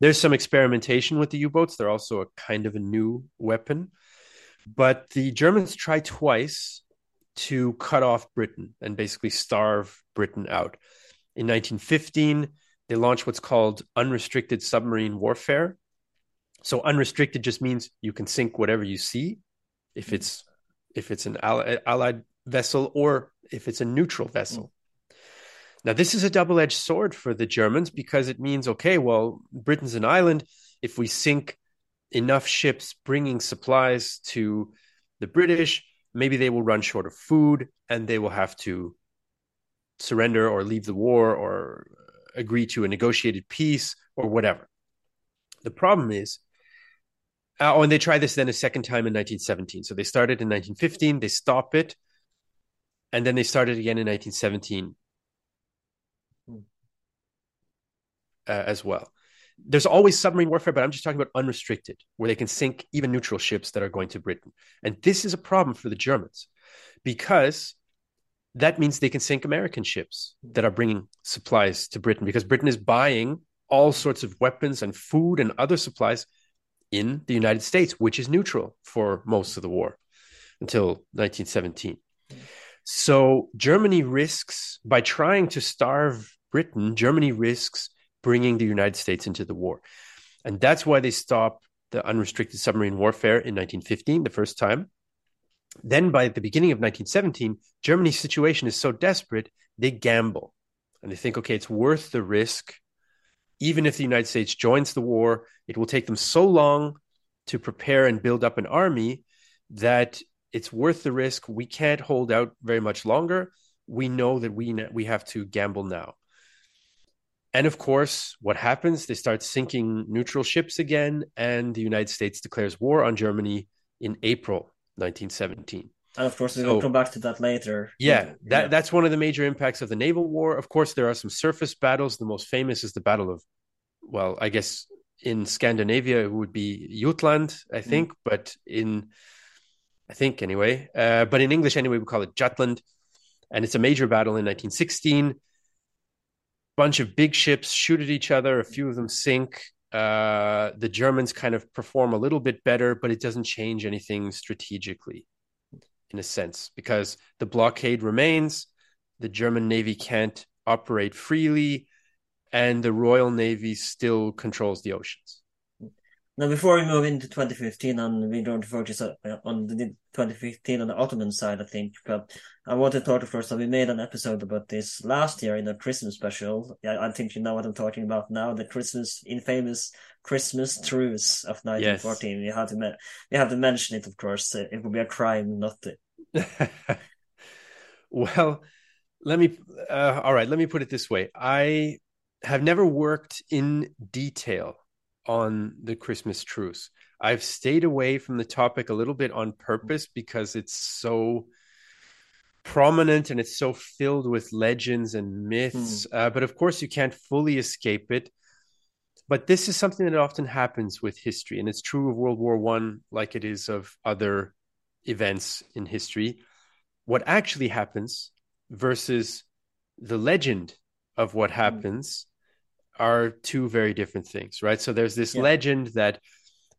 There's some experimentation with the U boats. They're also a kind of a new weapon. But the Germans try twice to cut off Britain and basically starve Britain out. In 1915, they launched what's called unrestricted submarine warfare. So unrestricted just means you can sink whatever you see if it's if it's an allied vessel or if it's a neutral vessel. Mm. Now, this is a double edged sword for the Germans because it means, okay, well, Britain's an island. If we sink enough ships bringing supplies to the British, maybe they will run short of food and they will have to surrender or leave the war or agree to a negotiated peace or whatever. The problem is oh, and they tried this then a second time in 1917. So they started in 1915, they stop it, and then they started again in 1917 uh, as well. There's always submarine warfare, but I'm just talking about unrestricted, where they can sink even neutral ships that are going to Britain. And this is a problem for the Germans because that means they can sink American ships that are bringing supplies to Britain because Britain is buying all sorts of weapons and food and other supplies in the United States, which is neutral for most of the war until 1917. So Germany risks, by trying to starve Britain, Germany risks bringing the United States into the war. And that's why they stop the unrestricted submarine warfare in 1915, the first time. Then by the beginning of 1917, Germany's situation is so desperate, they gamble and they think, okay, it's worth the risk even if the United States joins the war, it will take them so long to prepare and build up an army that it's worth the risk. We can't hold out very much longer. We know that we we have to gamble now. and of course, what happens? They start sinking neutral ships again, and the United States declares war on Germany in April 1917. And of course, we will come back to that later. Yeah, that, yeah. that's one of the major impacts of the naval war. Of course, there are some surface battles. The most famous is the Battle of, well, I guess in Scandinavia it would be Jutland, I mm. think, mm. but in, I think anyway, uh, but in English anyway, we call it Jutland, and it's a major battle in 1916 bunch of big ships shoot at each other. A few of them sink. Uh, the Germans kind of perform a little bit better, but it doesn't change anything strategically, in a sense, because the blockade remains. The German Navy can't operate freely, and the Royal Navy still controls the oceans. Now, before we move into 2015, and we don't focus on the 2015 on the Ottoman side, I think, but I want to talk first. So we made an episode about this last year in a Christmas special. I, I think you know what I'm talking about now. The Christmas, infamous Christmas truce of 1914. Yes. We have to, we have to mention it, of course. It would be a crime not to. well, let me. Uh, all right, let me put it this way. I have never worked in detail on the Christmas truce. I've stayed away from the topic a little bit on purpose because it's so prominent and it's so filled with legends and myths. Mm. Uh, but of course, you can't fully escape it. But this is something that often happens with history, and it's true of World War One, like it is of other events in history. What actually happens versus the legend of what hmm. happens are two very different things, right? So there's this yeah. legend that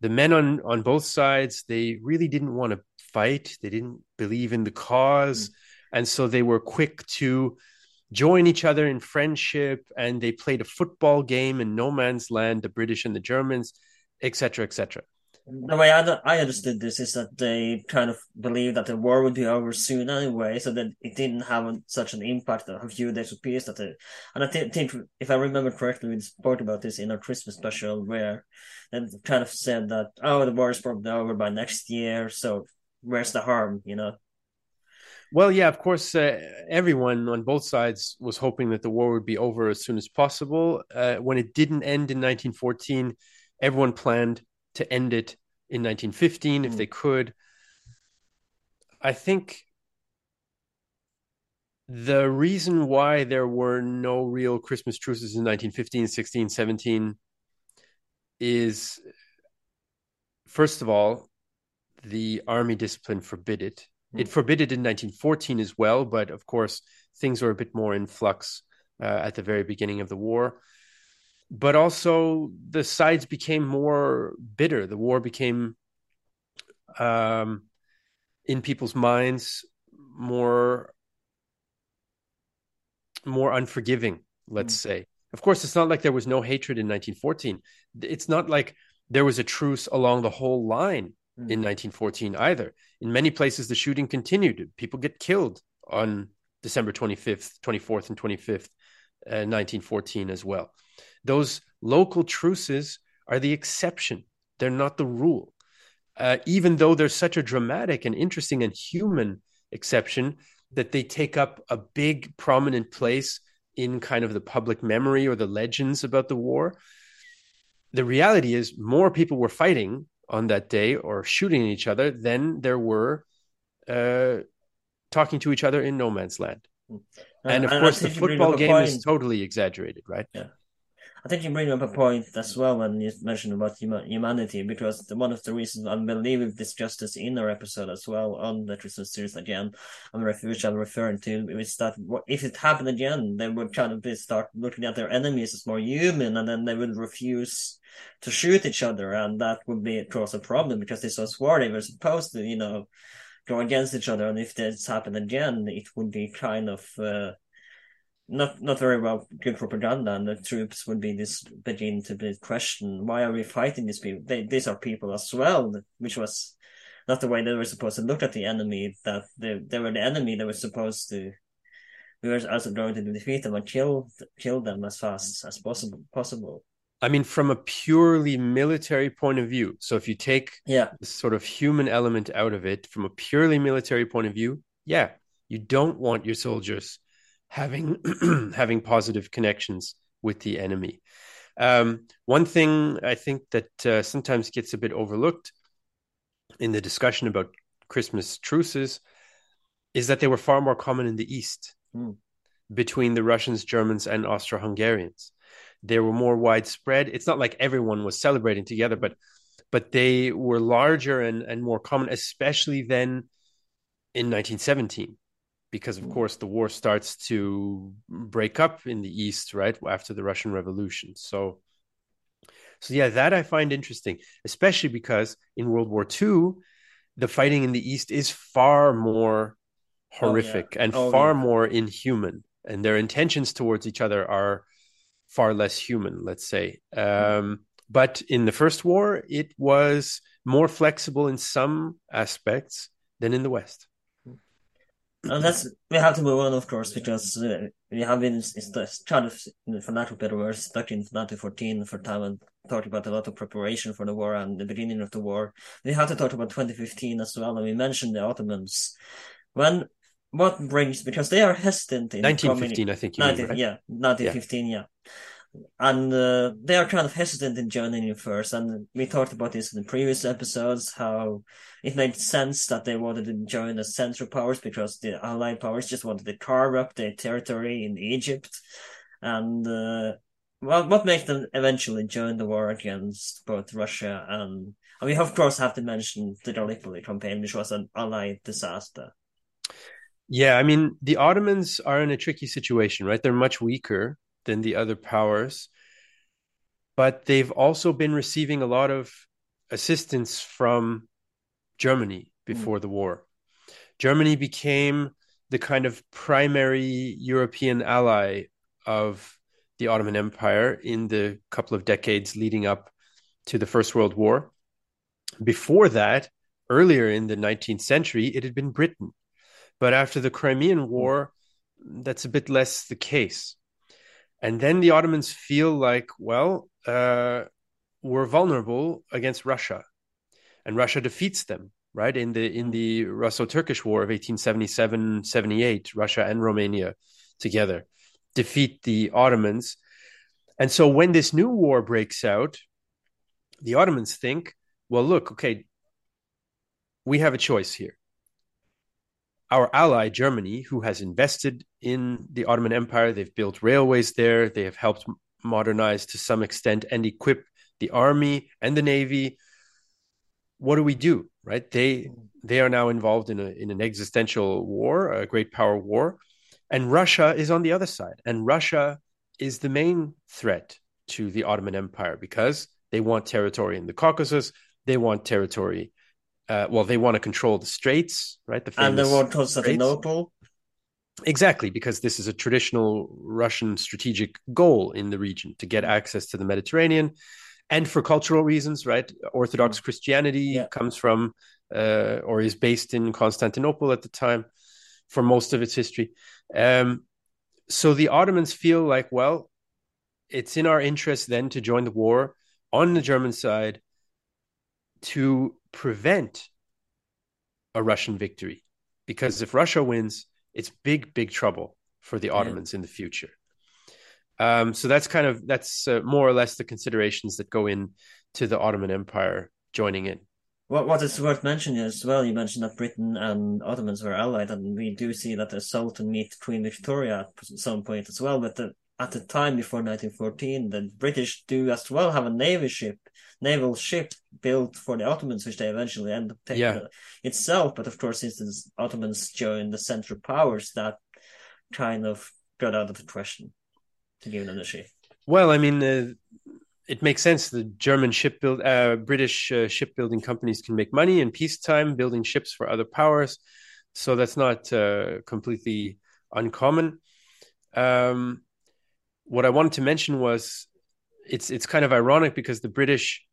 the men on on both sides they really didn't want to fight, they didn't believe in the cause, mm. and so they were quick to join each other in friendship and they played a football game in no man's land the british and the germans etc etc the way I, I understood this is that they kind of believed that the war would be over soon anyway, so that it didn't have such an impact on a few days of peace. That it, and I th- think, if I remember correctly, we spoke about this in our Christmas special, where they kind of said that, oh, the war is probably over by next year, so where's the harm, you know? Well, yeah, of course, uh, everyone on both sides was hoping that the war would be over as soon as possible. Uh, when it didn't end in 1914, everyone planned to end it in 1915 mm. if they could. I think the reason why there were no real Christmas truces in 1915, 16, 17 is first of all, the army discipline forbid it. Mm. It forbid it in 1914 as well, but of course, things were a bit more in flux uh, at the very beginning of the war but also the sides became more bitter. The war became, um, in people's minds, more more unforgiving. Let's mm. say. Of course, it's not like there was no hatred in 1914. It's not like there was a truce along the whole line mm. in 1914 either. In many places, the shooting continued. People get killed on December 25th, 24th, and 25th, uh, 1914 as well. Those local truces are the exception, they're not the rule. Uh, even though they're such a dramatic and interesting and human exception that they take up a big prominent place in kind of the public memory or the legends about the war. The reality is, more people were fighting on that day or shooting each other than there were uh, talking to each other in no man's land. And of and course, the football game is totally exaggerated, right? Yeah. I think you bring up a point as well when you mentioned about humanity, because the, one of the reasons I believe we've discussed this in our episode as well on the Christmas series again, on which I'm referring to, is that if it happened again, they would kind of start looking at their enemies as more human, and then they would refuse to shoot each other, and that would be cause a problem because this was war. They were supposed to, you know, go against each other, and if this happened again, it would be kind of. Uh, not not very well good propaganda, and the troops would be this begin to be question why are we fighting these people? They, these are people as well, which was not the way they were supposed to look at the enemy. That they they were the enemy. They were supposed to. We were also going to defeat them and kill kill them as fast as possible. Possible. I mean, from a purely military point of view. So if you take yeah the sort of human element out of it, from a purely military point of view, yeah, you don't want your soldiers having having positive connections with the enemy. Um, one thing I think that uh, sometimes gets a bit overlooked in the discussion about Christmas truces is that they were far more common in the East mm. between the Russians, Germans, and Austro Hungarians. They were more widespread. It's not like everyone was celebrating together, but but they were larger and, and more common, especially then in 1917 because of mm. course the war starts to break up in the east right after the russian revolution so so yeah that i find interesting especially because in world war ii the fighting in the east is far more horrific oh, yeah. and oh, far yeah. more inhuman and their intentions towards each other are far less human let's say mm. um, but in the first war it was more flexible in some aspects than in the west and that's we have to move on, of course, because uh, we have been kind of, for lack of better words, stuck in 1914 for time and talked about a lot of preparation for the war and the beginning of the war. We have to talk about 2015 as well, and we mentioned the Ottomans. When what brings because they are hesitant in 1915, I think. 19, mean, right? Yeah, 1915, yeah. yeah and uh, they are kind of hesitant in joining you first. And we talked about this in the previous episodes how it made sense that they wanted to join the Central Powers because the Allied powers just wanted to carve up their territory in Egypt. And uh, well, what makes them eventually join the war against both Russia and I mean, of course, have to mention the Gallipoli campaign, which was an Allied disaster. Yeah, I mean, the Ottomans are in a tricky situation, right? They're much weaker than the other powers. But they've also been receiving a lot of assistance from Germany before mm. the war. Germany became the kind of primary European ally of the Ottoman Empire in the couple of decades leading up to the First World War. Before that, earlier in the 19th century, it had been Britain. But after the Crimean War, that's a bit less the case. And then the Ottomans feel like, well, uh, we're vulnerable against Russia, and Russia defeats them. Right in the in the Russo-Turkish War of 1877-78, Russia and Romania together defeat the Ottomans. And so when this new war breaks out, the Ottomans think, well, look, okay, we have a choice here our ally Germany, who has invested in the Ottoman Empire, they've built railways there, they have helped modernize to some extent and equip the army and the navy. What do we do? Right? They mm-hmm. they are now involved in a in an existential war, a great power war, and Russia is on the other side. And Russia is the main threat to the Ottoman Empire because they want territory in the Caucasus, they want territory uh, well, they want to control the straits, right? The and they want Constantinople. Exactly, because this is a traditional Russian strategic goal in the region to get access to the Mediterranean, and for cultural reasons, right? Orthodox Christianity yeah. comes from uh, or is based in Constantinople at the time for most of its history. Um, so the Ottomans feel like, well, it's in our interest then to join the war on the German side to prevent a Russian victory. Because if Russia wins, it's big, big trouble for the Ottomans yeah. in the future. Um, so that's kind of that's uh, more or less the considerations that go in to the Ottoman Empire joining in. What what is worth mentioning as well, you mentioned that Britain and Ottomans were allied, and we do see that the Sultan meet Queen Victoria at some point as well. But the, at the time before 1914, the British do as well have a navy ship naval ship built for the Ottomans, which they eventually end up taking yeah. itself. But of course, since the Ottomans joined the Central Powers, that kind of got out of the question to give them the ship. Well, I mean, uh, it makes sense. The German shipbuild, uh, British uh, shipbuilding companies can make money in peacetime building ships for other powers, so that's not uh, completely uncommon. Um, what I wanted to mention was it's it's kind of ironic because the British,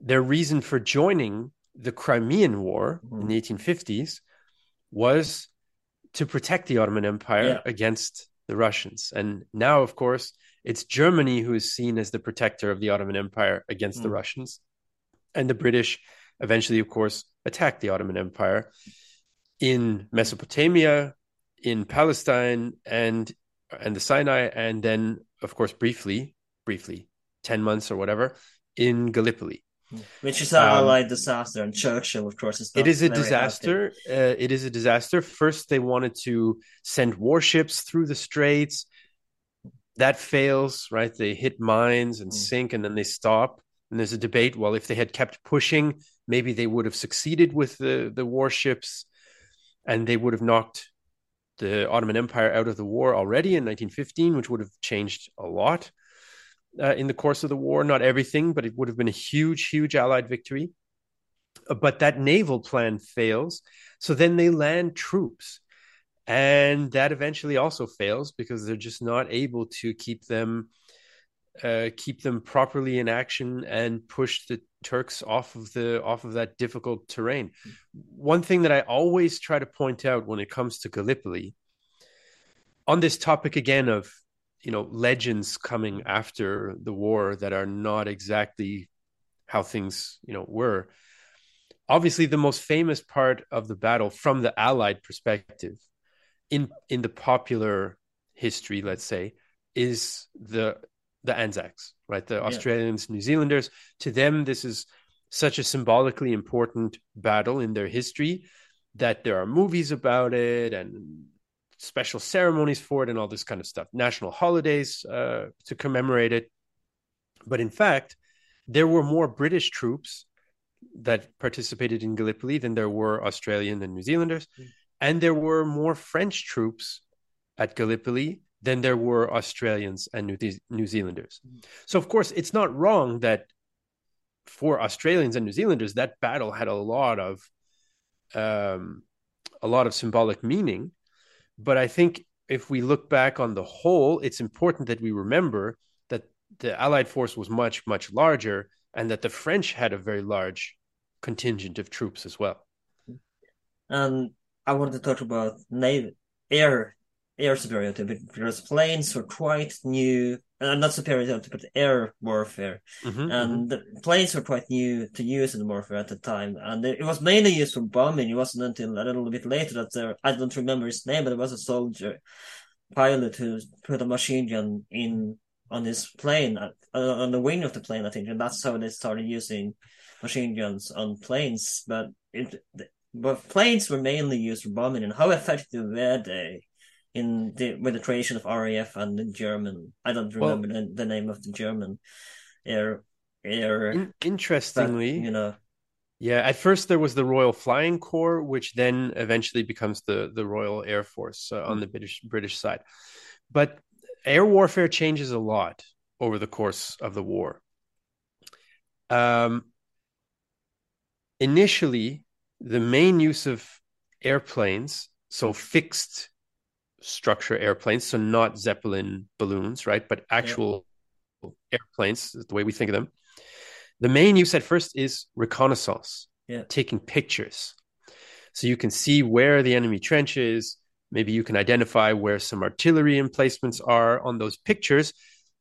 their reason for joining the Crimean War mm-hmm. in the 1850s was to protect the Ottoman Empire yeah. against the Russians. And now, of course, it's Germany who is seen as the protector of the Ottoman Empire against mm. the Russians. And the British eventually, of course, attacked the Ottoman Empire in Mesopotamia, in Palestine, and and the Sinai, and then of course, briefly, briefly, 10 months or whatever, in Gallipoli. Which is an um, allied disaster, and Churchill, of course, is It is a disaster. Uh, it is a disaster. First, they wanted to send warships through the straits. That fails, right? They hit mines and mm. sink, and then they stop. And there's a debate. Well, if they had kept pushing, maybe they would have succeeded with the the warships, and they would have knocked the Ottoman Empire out of the war already in 1915, which would have changed a lot uh, in the course of the war. Not everything, but it would have been a huge, huge Allied victory. Uh, but that naval plan fails. So then they land troops. And that eventually also fails because they're just not able to keep them uh, keep them properly in action and push the Turks off of the off of that difficult terrain. One thing that I always try to point out when it comes to Gallipoli, on this topic again of you know legends coming after the war that are not exactly how things you know were obviously the most famous part of the battle from the allied perspective in in the popular history let's say is the the anzacs right the yeah. australians new zealanders to them this is such a symbolically important battle in their history that there are movies about it and special ceremonies for it and all this kind of stuff, national holidays uh, to commemorate it. But in fact, there were more British troops that participated in Gallipoli than there were Australian and New Zealanders. Mm. And there were more French troops at Gallipoli than there were Australians and New, New Zealanders. Mm. So, of course, it's not wrong that for Australians and New Zealanders, that battle had a lot of um, a lot of symbolic meaning. But I think if we look back on the whole, it's important that we remember that the Allied force was much, much larger and that the French had a very large contingent of troops as well. And I wanted to talk about naval air air superiority because planes were quite new uh, not superiority but air warfare. Mm-hmm, and mm-hmm. the planes were quite new to use in warfare at the time. And it was mainly used for bombing. It wasn't until a little bit later that there i don't remember his name but it was a soldier pilot who put a machine gun in on his plane uh, on the wing of the plane i think. And that's how they started using machine guns on planes. But it but planes were mainly used for bombing. And how effective were they in the with the creation of RAF and the German. I don't remember well, the, the, name of the German air air. In, interestingly, but, you know. Yeah, at first there was the Royal Flying Corps, which then eventually becomes the the Royal Air Force uh, on the British British side. But air warfare changes a lot over the course of the war. Um, initially, the main use of airplanes, so fixed structure airplanes, so not Zeppelin balloons, right? But actual yeah. airplanes, the way we think of them. The main use at first is reconnaissance, yeah. taking pictures. So you can see where the enemy trench is. Maybe you can identify where some artillery emplacements are on those pictures.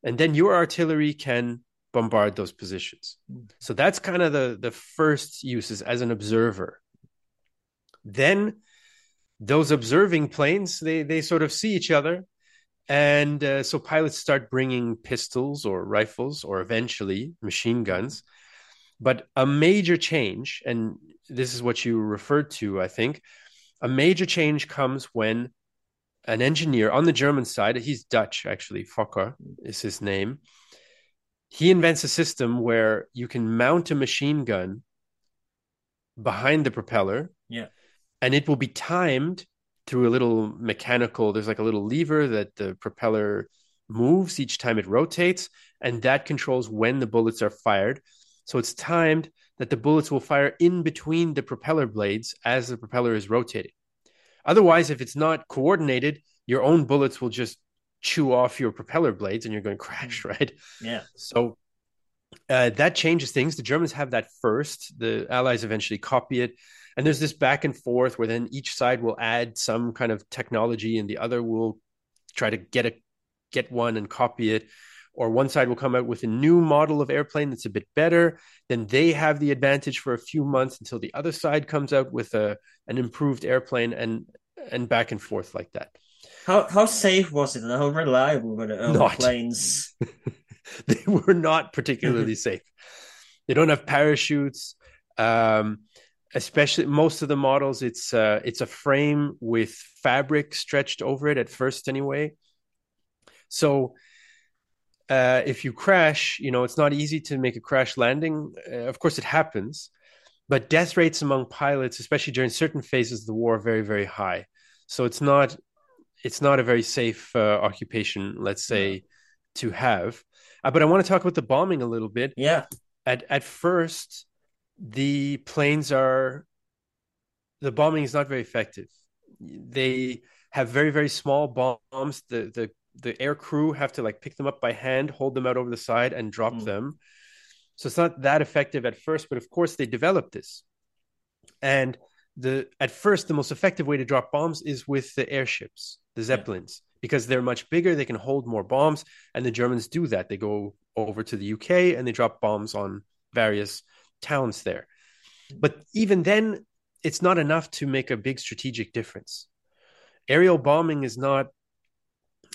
And then your artillery can bombard those positions. Mm. So that's kind of the, the first uses as an observer. Then those observing planes they they sort of see each other. And uh, so pilots start bringing pistols or rifles or eventually machine guns. But a major change and this is what you referred to i think a major change comes when an engineer on the german side he's dutch actually fokker is his name. He invents a system where you can mount a machine gun behind the propeller. Yeah and it will be timed through a little mechanical there's like a little lever that the propeller moves each time it rotates and that controls when the bullets are fired. So it's timed that the bullets will fire in between the propeller blades as the propeller is rotating. Otherwise if it's not coordinated your own bullets will just chew off your propeller blades and you're going to crash mm. right? Yeah. So uh, that changes things. The germans have that first. The allies eventually copy it and there's this back and forth where then each side will add some kind of technology and the other will try to get a get one and copy it or one side will come out with a new model of airplane that's a bit better then they have the advantage for a few months until the other side comes out with a an improved airplane and and back and forth like that How how safe was it and how reliable were the early planes? they were not particularly safe. They don't have parachutes. Um, especially most of the models, it's uh, it's a frame with fabric stretched over it at first, anyway. So uh, if you crash, you know it's not easy to make a crash landing. Uh, of course, it happens, but death rates among pilots, especially during certain phases of the war, are very very high. So it's not it's not a very safe uh, occupation, let's say, yeah. to have. Uh, but I want to talk about the bombing a little bit. Yeah. At at first, the planes are the bombing is not very effective. They have very very small bombs. The the the air crew have to like pick them up by hand, hold them out over the side, and drop mm. them. So it's not that effective at first, but of course they developed this. And the at first the most effective way to drop bombs is with the airships, the zeppelins, yeah. because they're much bigger, they can hold more bombs, and the Germans do that. They go over to the UK and they drop bombs on various towns there. But even then, it's not enough to make a big strategic difference. Aerial bombing is not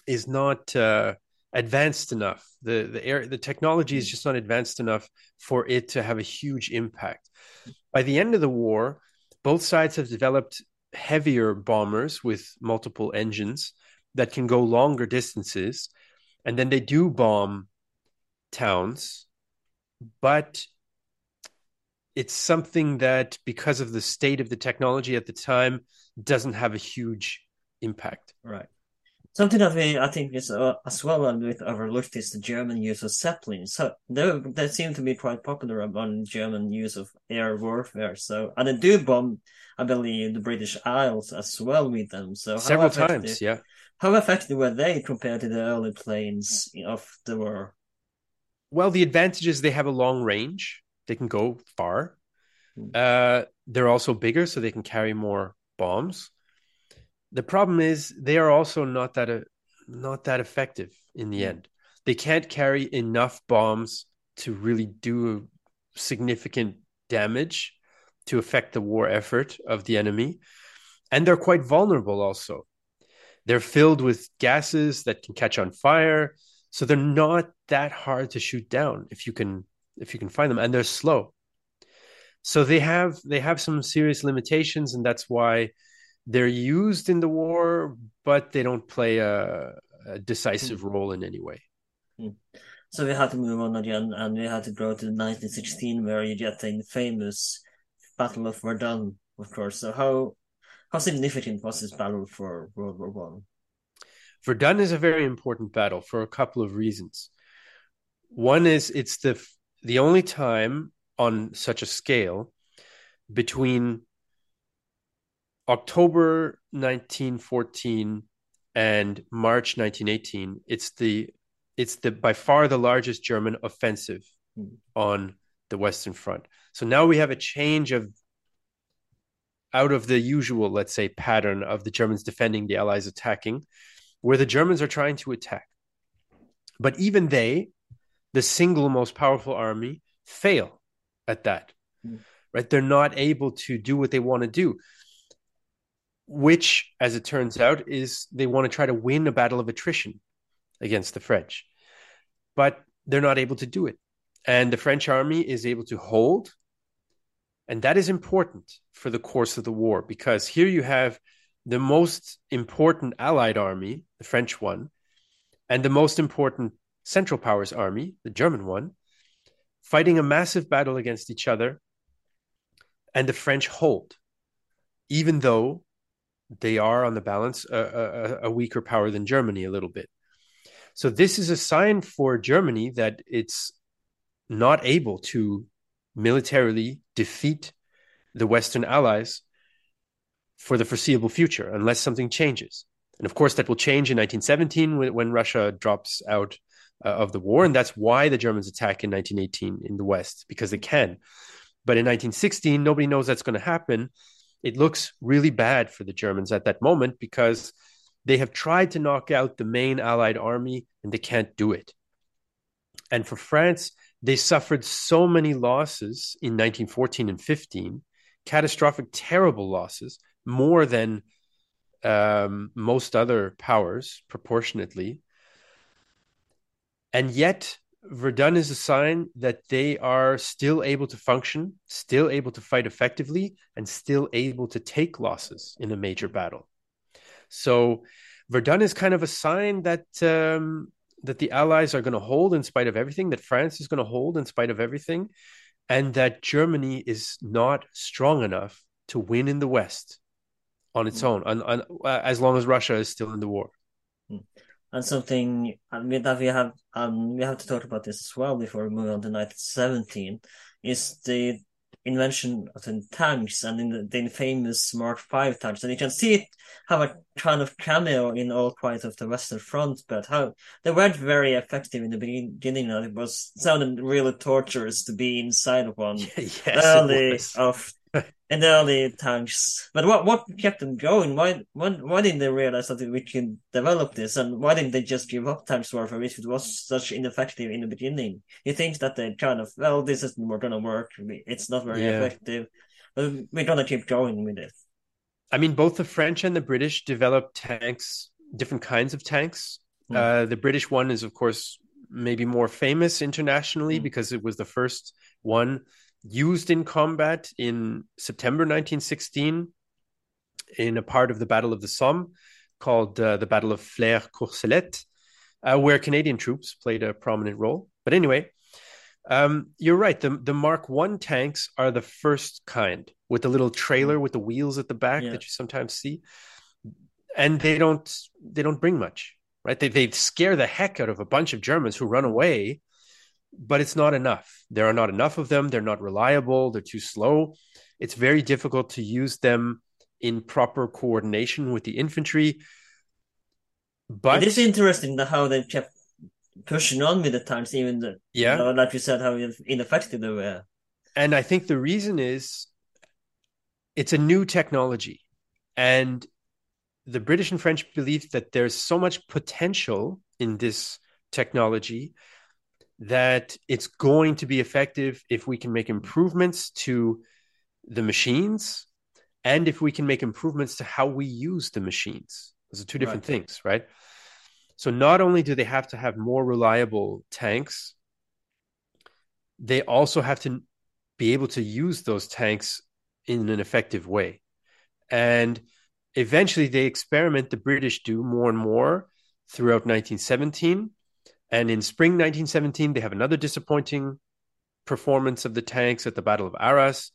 is not uh, advanced enough. The the air the technology is just not advanced enough for it to have a huge impact. By the end of the war, both sides have developed heavier bombers with multiple engines that can go longer distances, and then they do bomb towns, but it's something that because of the state of the technology at the time doesn't have a huge impact. Right. Something that we, I think, is uh, as well a bit overlooked is the German use of Zeppelins. So they, they seem to be quite popular among German use of air warfare. So and they do bomb, I believe, the British Isles as well with them. So several times, yeah. How effective were they compared to the early planes of the war? Well, the advantage is they have a long range they can go far. Hmm. Uh, they're also bigger, so they can carry more bombs. The problem is they are also not that uh, not that effective in the hmm. end. They can't carry enough bombs to really do significant damage to affect the war effort of the enemy, and they're quite vulnerable. Also, they're filled with gases that can catch on fire, so they're not that hard to shoot down if you can if you can find them, and they're slow. So they have they have some serious limitations, and that's why they're used in the war, but they don't play a, a decisive mm. role in any way. Mm. So we had to move on again, and we had to go to 1916, where you get the famous Battle of Verdun, of course. So how how significant was this battle for World War One? Verdun is a very important battle for a couple of reasons. One is it's the the only time on such a scale between October 1914 and March 1918 it's the it's the by far the largest German offensive mm. on the Western Front. So now we have a change of out of the usual, let's say, pattern of the Germans defending, the Allies attacking, where the Germans are trying to attack. But even they the single most powerful army fail at that mm. right they're not able to do what they want to do which as it turns out is they want to try to win a battle of attrition against the french but they're not able to do it and the french army is able to hold and that is important for the course of the war because here you have the most important allied army the french one and the most important Central Powers army, the German one, fighting a massive battle against each other, and the French hold, even though they are on the balance a, a, a weaker power than Germany a little bit. So this is a sign for Germany that it's not able to militarily defeat the Western allies for the foreseeable future unless something changes. And of course, that will change in 1917 when, when Russia drops out uh, of the war, and that's why the Germans attack in 1918 in the West because they can. But in 1916, nobody knows that's going to happen. It looks really bad for the Germans at that moment because they have tried to knock out the main Allied army and they can't do it. And for France, they suffered so many losses in 1914 and 15, catastrophic, terrible losses, more than um, most other powers proportionately. And yet, Verdun is a sign that they are still able to function, still able to fight effectively, and still able to take losses in a major battle. So, Verdun is kind of a sign that um, that the Allies are going to hold in spite of everything, that France is going to hold in spite of everything, and that Germany is not strong enough to win in the West on its own, on, on, uh, as long as Russia is still in the war. Hmm. And something that we have um, we have to talk about this as well before we move on to 1917 is the invention of the tanks and in the, the famous Mark V tanks. And you can see it have a kind of cameo in All Quiet of the Western Front, but how they weren't very effective in the beginning. And it was sounded really torturous to be inside of one yes, early of in the early tanks. But what what kept them going? Why why why didn't they realize that we can develop this, and why didn't they just give up tanks warfare if it was such ineffective in the beginning? You think that they kind of well, this isn't more gonna work. It's not very yeah. effective, but we're gonna keep going with it. I mean, both the French and the British developed tanks, different kinds of tanks. Mm. Uh, the British one is, of course, maybe more famous internationally mm. because it was the first one used in combat in September 1916 in a part of the Battle of the Somme called uh, the Battle of Flers Courcelette, uh, where Canadian troops played a prominent role. But anyway, um, you're right. The the Mark One tanks are the first kind with the little trailer with the wheels at the back yeah. that you sometimes see, and they don't they don't bring much, right? They they scare the heck out of a bunch of Germans who run away, but it's not enough. There are not enough of them. They're not reliable. They're too slow. It's very difficult to use them in proper coordination with the infantry. But it is interesting how they kept pushing on with the tanks, even the, yeah, you know, like you said, how ineffective they were. And I think the reason is it's a new technology, and the British and French believe that there's so much potential in this technology that it's going to be effective if we can make improvements to the machines and if we can make improvements to how we use the machines. Those are two different right. things, right? So not only do they have to have more reliable tanks, they also have to be able to use those tanks in an effective way. And eventually they experiment, the British do more and more throughout 1917 and in spring 1917, they have another disappointing performance of the tanks at the Battle of Arras.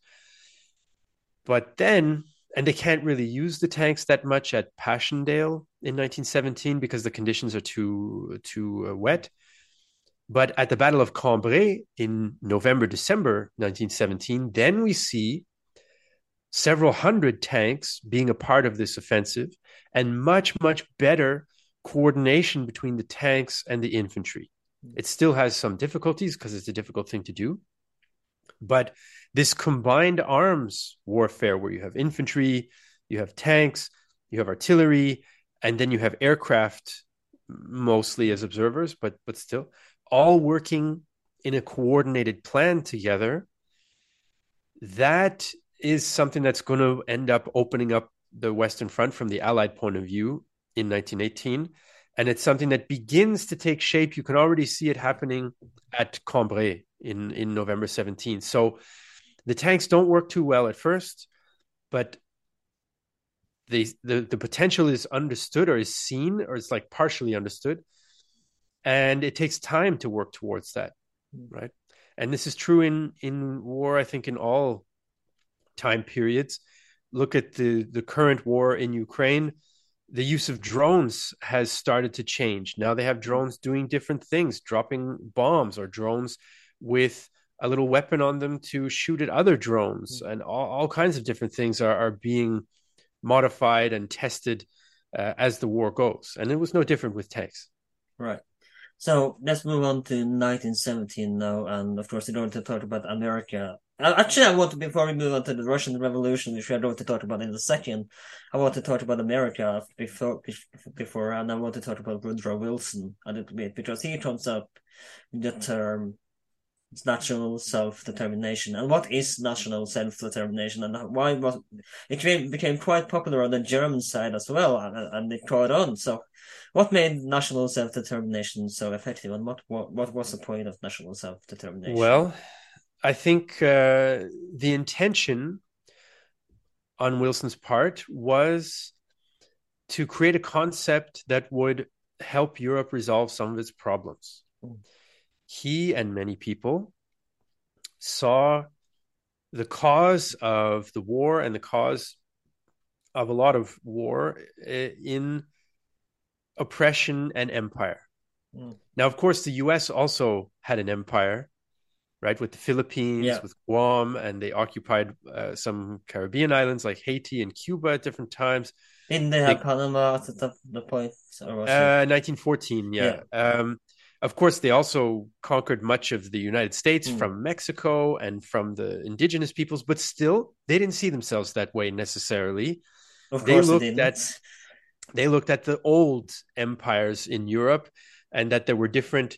But then, and they can't really use the tanks that much at Passchendaele in 1917 because the conditions are too too uh, wet. But at the Battle of Cambrai in November December 1917, then we see several hundred tanks being a part of this offensive and much much better coordination between the tanks and the infantry. Mm-hmm. It still has some difficulties because it's a difficult thing to do. But this combined arms warfare, where you have infantry, you have tanks, you have artillery, and then you have aircraft, mostly as observers, but but still, all working in a coordinated plan together. That is something that's going to end up opening up the Western Front from the Allied point of view in 1918. And it's something that begins to take shape. You can already see it happening at Cambrai in, in November 17. So the tanks don't work too well at first, but the, the, the potential is understood or is seen or it's like partially understood. And it takes time to work towards that, mm-hmm. right? And this is true in, in war, I think, in all time periods. Look at the, the current war in Ukraine the use of drones has started to change. Now they have drones doing different things, dropping bombs or drones with a little weapon on them to shoot at other drones, mm. and all, all kinds of different things are, are being modified and tested uh, as the war goes. And it was no different with tanks. Right. So let's move on to 1917 now, and of course, in order to talk about America actually, I want to, before we move on to the Russian Revolution, which I want to talk about in a second, I want to talk about America before, before, and I want to talk about Woodrow Wilson a little bit because he comes up with the term national self determination and what is national self determination and why was it became, quite popular on the German side as well and, and it caught on. So, what made national self determination so effective and what, what what was the point of national self determination? Well, I think uh, the intention on Wilson's part was to create a concept that would help Europe resolve some of its problems. Mm he and many people saw the cause of the war and the cause of a lot of war eh, in oppression and empire. Mm. Now, of course, the US also had an empire, right, with the Philippines, yeah. with Guam, and they occupied uh, some Caribbean islands like Haiti and Cuba at different times. Didn't they have Panama at the, the point? Uh, 1914, yeah. yeah. Um, of course, they also conquered much of the United States mm. from Mexico and from the indigenous peoples, but still, they didn't see themselves that way necessarily. Of they looked they at they looked at the old empires in Europe, and that there were different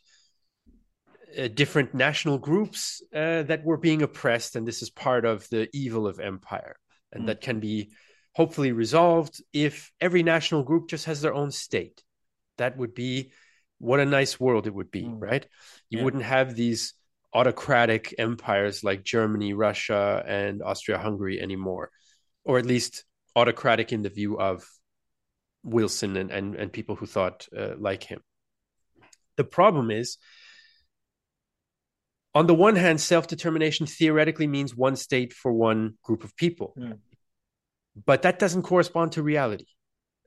uh, different national groups uh, that were being oppressed, and this is part of the evil of empire, and mm. that can be hopefully resolved if every national group just has their own state. That would be what a nice world it would be, mm. right? You yeah. wouldn't have these autocratic empires like Germany, Russia, and Austria Hungary anymore, or at least autocratic in the view of Wilson and, and, and people who thought uh, like him. The problem is, on the one hand, self determination theoretically means one state for one group of people, mm. but that doesn't correspond to reality.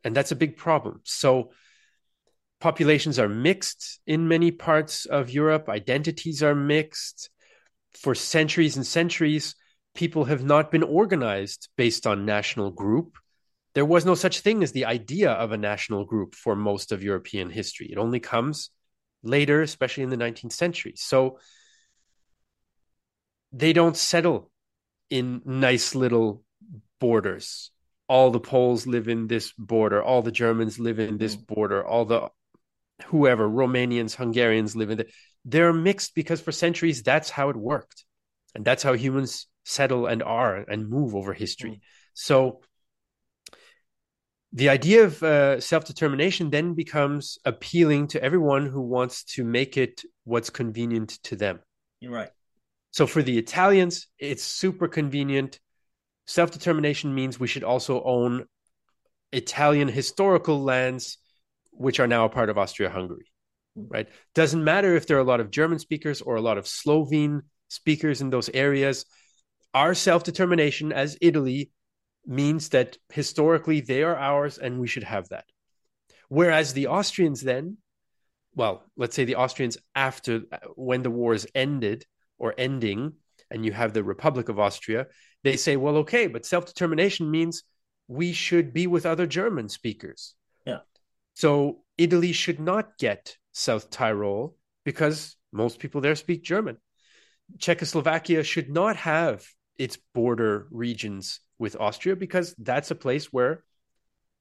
And that's a big problem. So, populations are mixed in many parts of Europe, identities are mixed. For centuries and centuries, people have not been organized based on national group. There was no such thing as the idea of a national group for most of European history. It only comes later, especially in the 19th century. So they don't settle in nice little borders. All the Poles live in this border, all the Germans live in this mm. border, all the whoever Romanians, Hungarians live in the, they're mixed because for centuries that's how it worked, and that's how humans settle and are and move over history. Mm. So the idea of uh, self determination then becomes appealing to everyone who wants to make it what's convenient to them. You're right. So for the Italians, it's super convenient. Self determination means we should also own Italian historical lands which are now a part of Austria Hungary, right? Doesn't matter if there are a lot of German speakers or a lot of Slovene speakers in those areas. Our self determination as Italy means that historically they are ours and we should have that. Whereas the Austrians then, well, let's say the Austrians after when the war is ended or ending, and you have the Republic of Austria, they say, well, okay, but self determination means we should be with other German speakers. Yeah. So Italy should not get South Tyrol because most people there speak German. Czechoslovakia should not have its border regions with Austria because that's a place where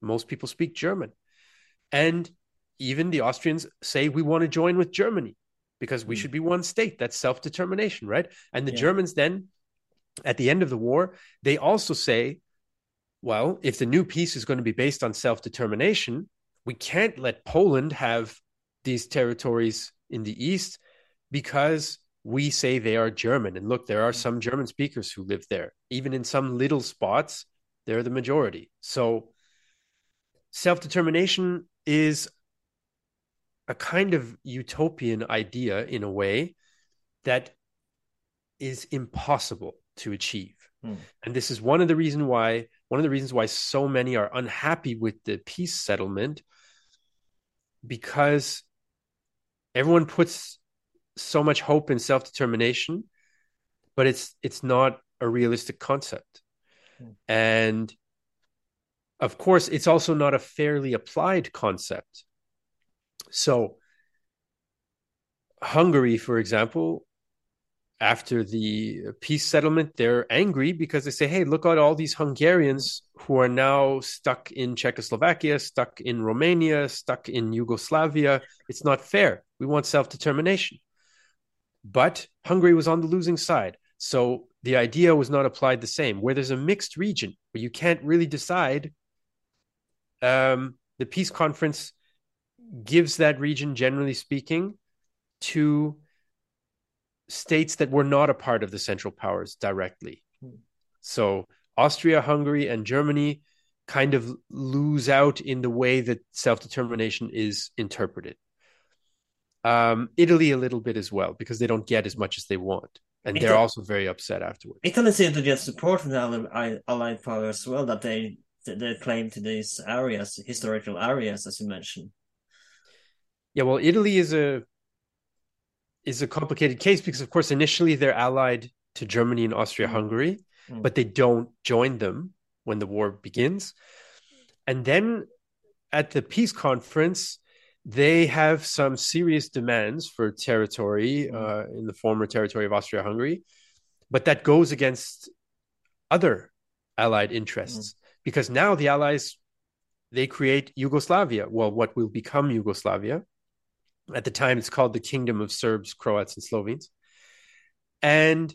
most people speak German. And even the Austrians say we want to join with Germany because we mm. should be one state. That's self determination, right? And the yeah. Germans then, at the end of the war, they also say, well, if the new peace is going to be based on self determination, we can't let Poland have these territories in the east because we say they are German. And look, there are some German speakers who live there. Even in some little spots, they're the majority. So self determination is a kind of utopian idea in a way that is impossible to achieve. Mm. And this is one of the reason why one of the reasons why so many are unhappy with the peace settlement because everyone puts so much hope in self-determination but it's it's not a realistic concept mm. and of course it's also not a fairly applied concept so hungary for example after the peace settlement, they're angry because they say, hey, look at all these Hungarians who are now stuck in Czechoslovakia, stuck in Romania, stuck in Yugoslavia. It's not fair. We want self determination. but Hungary was on the losing side. So the idea was not applied the same. Where there's a mixed region where you can't really decide, um, the peace conference gives that region, generally speaking, to states that were not a part of the Central Powers directly. Hmm. So Austria, Hungary, and Germany kind of lose out in the way that self determination is interpreted. Um, Italy a little bit as well because they don't get as much as they want, and they're also very upset afterwards. Italy seems to get support from the Allied powers as well that they they claim to these areas, historical areas, as you mentioned. Yeah, well, Italy is a is a complicated case because, of course, initially they're allied to Germany and Austria-Hungary, mm. but they don't join them when the war begins. And then at the peace conference, they have some serious demands for territory mm. uh, in the former territory of Austria Hungary, but that goes against other allied interests mm. because now the allies they create Yugoslavia, well, what will become Yugoslavia. At the time, it's called the Kingdom of Serbs, Croats, and Slovenes. And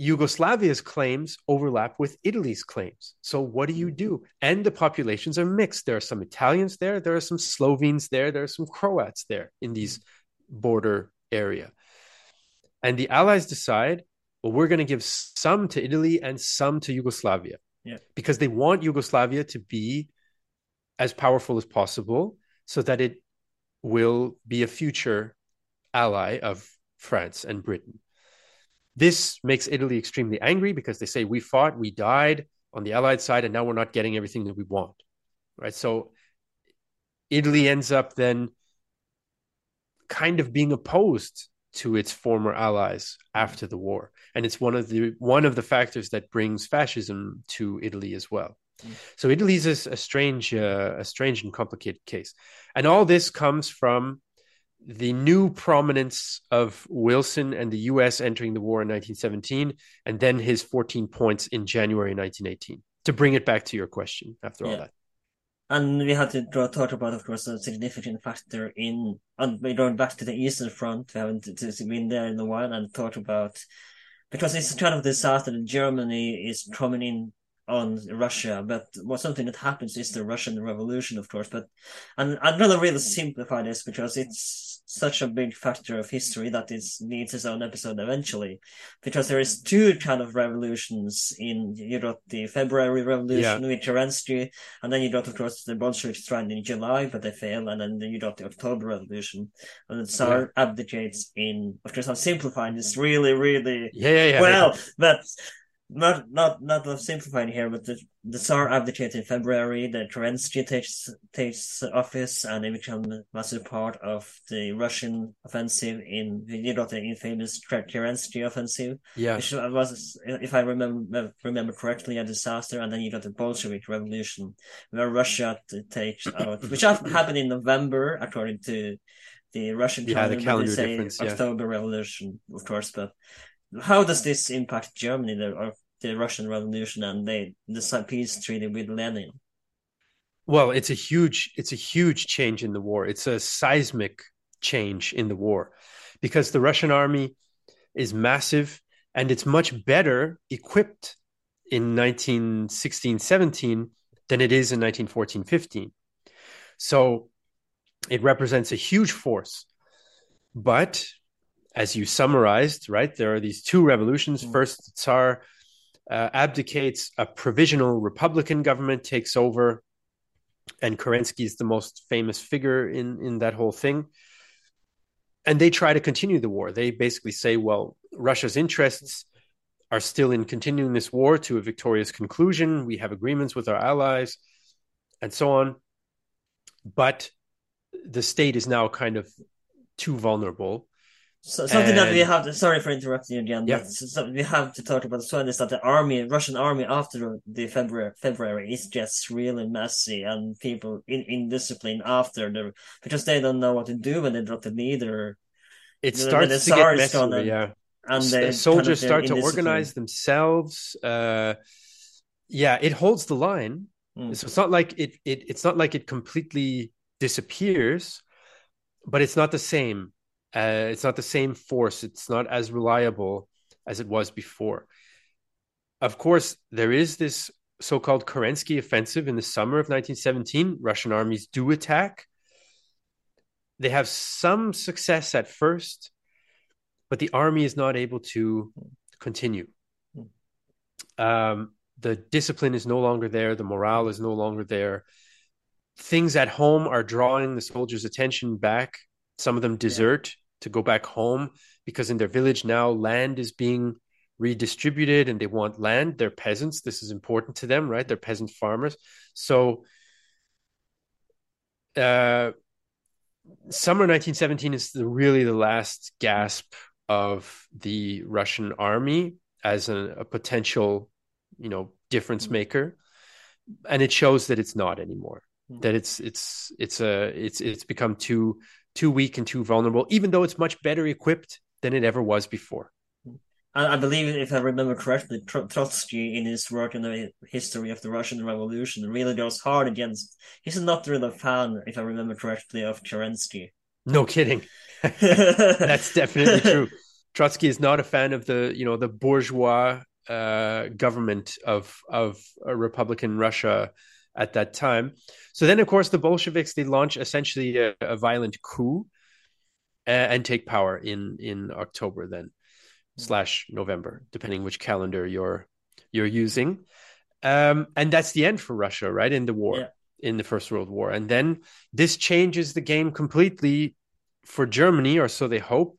Yugoslavia's claims overlap with Italy's claims. So what do you do? And the populations are mixed. There are some Italians there, there are some Slovenes there, there are some Croats there in these border area. And the Allies decide, well, we're going to give some to Italy and some to Yugoslavia. Yeah. Because they want Yugoslavia to be as powerful as possible so that it will be a future ally of France and Britain. This makes Italy extremely angry because they say we fought, we died on the Allied side, and now we're not getting everything that we want. Right. So Italy ends up then kind of being opposed to its former allies after the war and it's one of the one of the factors that brings fascism to Italy as well mm. so Italy is a, a strange uh, a strange and complicated case and all this comes from the new prominence of Wilson and the US entering the war in 1917, and then his 14 points in January 1918. To bring it back to your question after yeah. all that. And we had to draw, talk about, of course, a significant factor in, and we going back to the Eastern Front, we haven't been there in a while, and thought about, because it's kind of disaster that Germany is coming in on Russia, but what something that happens is the Russian Revolution, of course. But and I'm gonna really mm. simplify this because it's such a big factor of history that it needs its own episode eventually, because there is mm. two kind of revolutions in you got the February Revolution yeah. with Kerensky, and then you got of course the Bolsheviks tried in July but they fail, and then you got the October Revolution, and the Tsar yeah. abdicates in. Of course, I'm simplifying this really, really yeah, yeah, yeah well, yeah. but not not not simplifying here, but the the Tsar abdicated in February. The Kerensky takes takes office, and they become a massive part of the Russian offensive in you know the infamous Kerensky offensive. Yeah, which was, if I remember remember correctly, a disaster. And then you got the Bolshevik Revolution, where Russia takes out, which happened in November, according to the Russian yeah, calendar. The calendar difference, yeah. October Revolution, of course, but how does this impact Germany or the Russian Revolution and they the peace treaty with Lenin? Well, it's a huge it's a huge change in the war. It's a seismic change in the war because the Russian army is massive and it's much better equipped in 1916 17 than it is in 1914 15. So it represents a huge force. But as you summarized, right, there are these two revolutions. Mm. First, the Tsar uh, abdicates, a provisional Republican government takes over, and Kerensky is the most famous figure in, in that whole thing. And they try to continue the war. They basically say, well, Russia's interests are still in continuing this war to a victorious conclusion. We have agreements with our allies and so on. But the state is now kind of too vulnerable so, something and... that we have to, sorry for interrupting you again, yeah. but we have to talk about as well is that the army, Russian army after the February, February is just really messy and people in, indisciplined after the, because they don't know what to do when they drop the leader. It starts to get messier, yeah. And they soldiers kind of start to organize themselves. Uh, yeah, it holds the line. Mm. So it's not like it, it, it's not like it completely disappears, but it's not the same Uh, it's not the same force. It's not as reliable as it was before. Of course, there is this so-called Kerensky offensive in the summer of 1917. Russian armies do attack. They have some success at first, but the army is not able to continue. Um, the discipline is no longer there. The morale is no longer there. Things at home are drawing the soldiers' attention back. Some of them desert. To go back home because in their village now land is being redistributed and they want land. They're peasants. This is important to them, right? They're peasant farmers. So, uh, summer 1917 is the, really the last gasp of the Russian army as a, a potential, you know, difference mm-hmm. maker, and it shows that it's not anymore. Mm-hmm. That it's it's it's a it's it's become too too weak and too vulnerable, even though it's much better equipped than it ever was before. I, believe, if I remember correctly, Trotsky in his work on the history of the Russian Revolution really goes hard against. He's not really a fan, if I remember correctly, of Kerensky. No kidding. That's definitely true. Trotsky is not a fan of the, you know, the bourgeois uh, government of of Republican Russia at that time. So then, of course, the Bolsheviks they launch essentially a, a violent coup uh, and take power in in October then slash November, depending which calendar you're you're using. Um, and that's the end for Russia, right? In the war, yeah. in the First World War. And then this changes the game completely for Germany, or so they hope,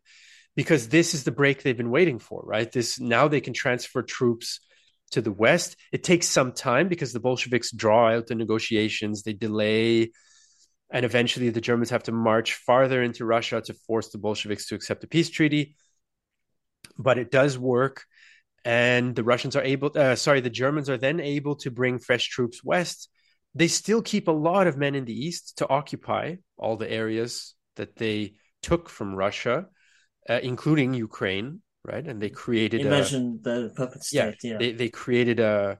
because this is the break they've been waiting for, right? This now they can transfer troops to the west. It takes some time because the Bolsheviks draw out the negotiations, they delay, and eventually the Germans have to march farther into Russia to force the Bolsheviks to accept a peace treaty but it does work. And the Russians are able, uh, sorry, the Germans are then able to bring fresh troops west. They still keep a lot of men in the east to occupy all the areas that they took from Russia, uh, including Ukraine, right? And they created. You a, the puppet state. Yeah, yeah. They they created a.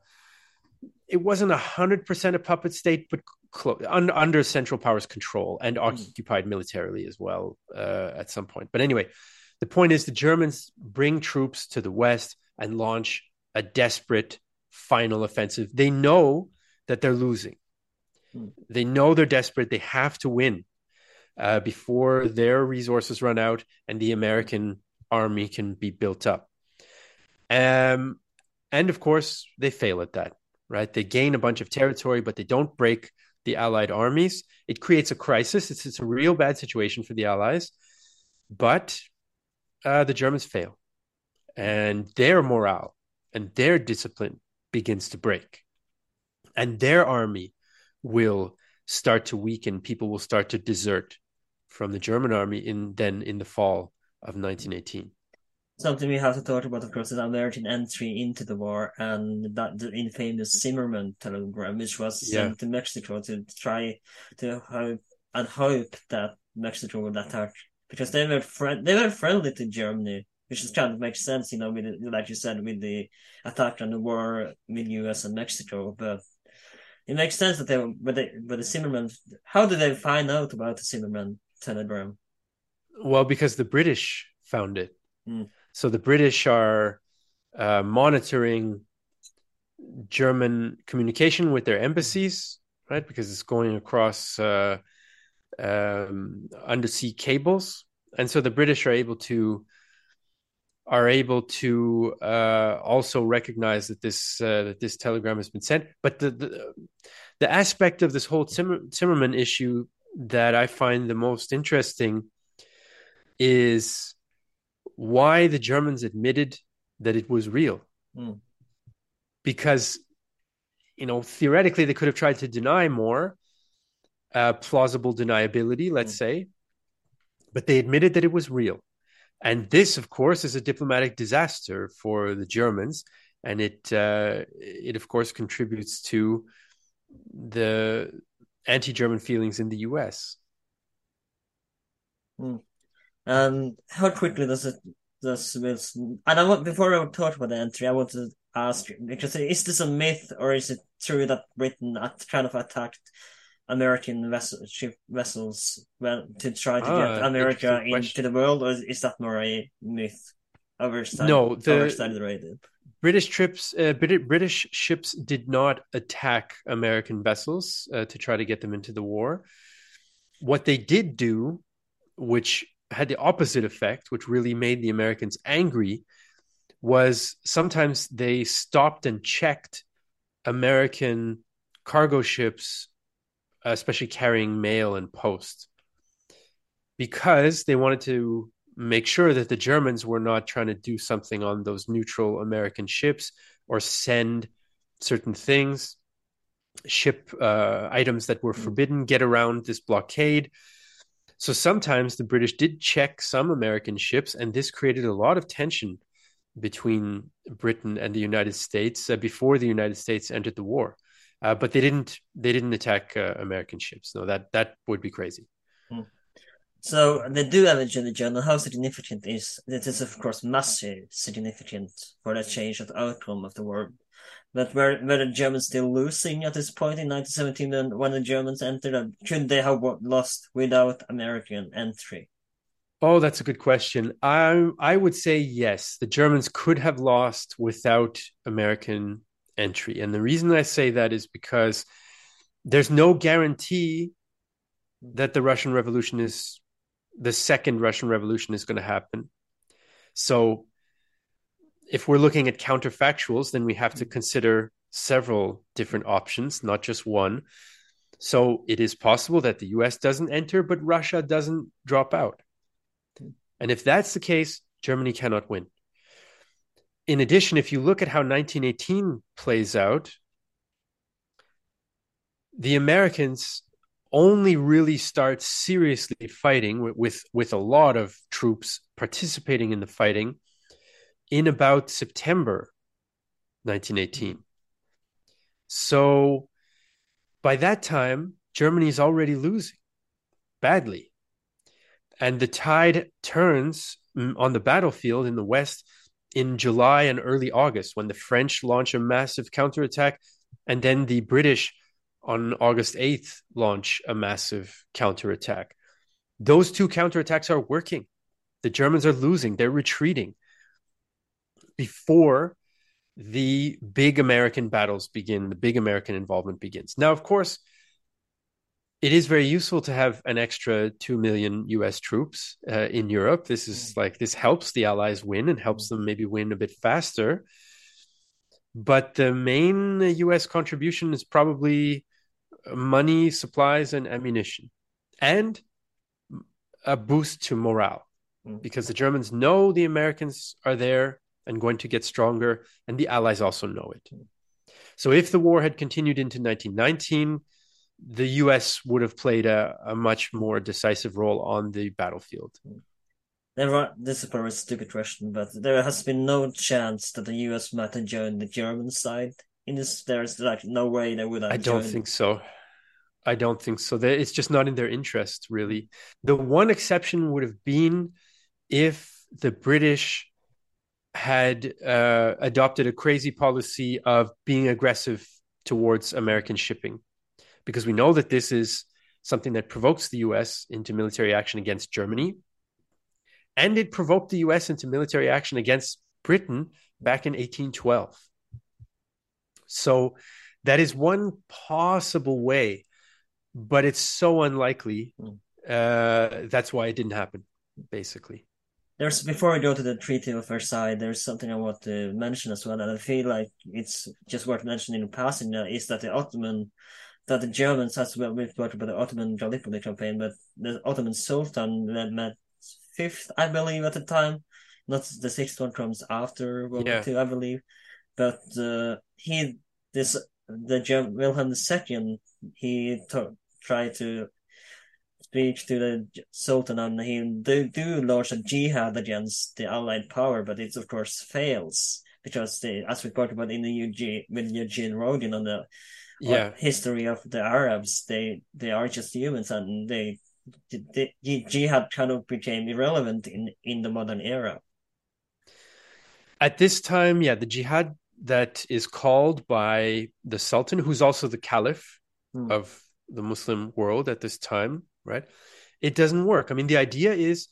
It wasn't a hundred percent a puppet state, but un, under Central Powers control and hmm. occupied mm. militarily as well uh, at some point. But anyway, the point is, the Germans bring troops to the west and launch a desperate final offensive. They know that they're losing. Hmm. They know they're desperate. They have to win uh, before their resources run out and the American army can be built up. Um, and of course, they fail at that, right? They gain a bunch of territory, but they don't break the Allied armies. It creates a crisis. It's, it's a real bad situation for the Allies. But uh, the Germans fail, and their morale and their discipline begins to break, and their army will start to weaken. People will start to desert from the German army in then in the fall of 1918. Something we have to talk about, of course, is American entry into the war and that the infamous Zimmerman telegram, which was yeah. sent to Mexico to try to hope and hope that Mexico would attack because they were friend they were friendly to Germany, which is kind of makes sense, you know, with the, like you said, with the attack on the war with U.S. and Mexico. But it makes sense that they were, but they, but the Zimmerman. How did they find out about the Zimmerman telegram? Well, because the British found it. Mm. So the British are uh, monitoring German communication with their embassies, right? Because it's going across. Uh, um, undersea cables, and so the British are able to are able to uh, also recognize that this uh, that this telegram has been sent. But the the, the aspect of this whole Zimmer, Zimmerman issue that I find the most interesting is why the Germans admitted that it was real, mm. because you know theoretically they could have tried to deny more uh, plausible deniability, let's mm. say, but they admitted that it was real. And this, of course, is a diplomatic disaster for the Germans, and it uh, it of course contributes to the anti-German feelings in the U.S. Mm. Um, how quickly does it does Wilson? And I want before I talk about the entry, I want to ask because is this a myth or is it true that Britain kind of attacked American vessel, ship vessels well, to try to ah, get America into the world, or is that more a myth? Overstudied, no, the overstudied British trips, uh, British ships did not attack American vessels uh, to try to get them into the war. What they did do, which had the opposite effect, which really made the Americans angry, was sometimes they stopped and checked American cargo ships, especially carrying mail and post, because they wanted to make sure that the Germans were not trying to do something on those neutral American ships or send certain things, ship uh, items that were mm. forbidden, get around this blockade. So sometimes the British did check some American ships, and this created a lot of tension between Britain and the United States uh, before the United States entered the war. Uh, but they didn't. They didn't attack uh, American ships. No, that that would be crazy. Mm. So they do in the journal. How significant is it? Is of course massive significant for the change of the outcome of the war. But were, were the Germans still losing at this point in 1917 when the Germans entered? Could they have lost without American entry? Oh, that's a good question. I I would say yes. The Germans could have lost without American entry, and the reason I say that is because there's no guarantee that the Russian Revolution is the second Russian Revolution is going to happen. So, if we're looking at counterfactuals, then we have to mm. consider several different options, not just one. So, it is possible that the US doesn't enter, but Russia doesn't drop out. Mm. And if that's the case, Germany cannot win. In addition, if you look at how 1918 plays out, the Americans only really start seriously fighting with, with, with a lot of troops participating in the fighting in about September 1918. So by that time, Germany is already losing badly. And the tide turns mm, on the battlefield in the West in July and early August when the French launch a massive counterattack and then the British on August 8th launch a massive counterattack. Those two counterattacks are working. The Germans are losing, they're retreating before the big American battles begin, the big American involvement begins. Now, of course, it is very useful to have an extra 2 million US troops uh, in Europe. This is mm. like, this helps the Allies win and helps them maybe win a bit faster. But the main US contribution is probably money, supplies, and ammunition, and a boost to morale mm. because the Germans know the Americans are there and going to get stronger, and the Allies also know it. So, if the war had continued into 1919, the US would have played a, a much more decisive role on the battlefield. There are, this is probably a stupid question, but there has been no chance that the US might have joined the German side in this. There's like no way they would have. I don't joined. think so. I don't think so. It's just not in their interest, really. The one exception would have been if the British had uh, adopted a crazy policy of being aggressive towards American shipping, because we know that this is something that provokes the US into military action against Germany. And it provoked the US into military action against Britain back in 1812. So that is one possible way but it's so unlikely. Mm. Uh, that's why it didn't happen, basically. There's before we go to the Treaty of Versailles, there's something I want to mention as well, and I feel like it's just worth mentioning in passing. Uh, is that the Ottoman, that the Germans, as well, we've talked about the Ottoman Gallipoli campaign, but the Ottoman Sultan Mehmed fifth, I believe, at the time. Not the sixth one comes after World yeah. War II, I believe, but uh, he this the German Wilhelm II he took try to to the Sultan and he do, do launch a jihad against the Allied power, but it of course fails because they, as we talked about in the Eugene, with Eugene Rogan on the yeah. history of the Arabs, they they are just humans and they the, the jihad kind of became irrelevant in in the modern era. At this time, yeah, the jihad that is called by the Sultan, who's also the Caliph mm. of the Muslim world at this time, right? It doesn't work. I mean, the idea is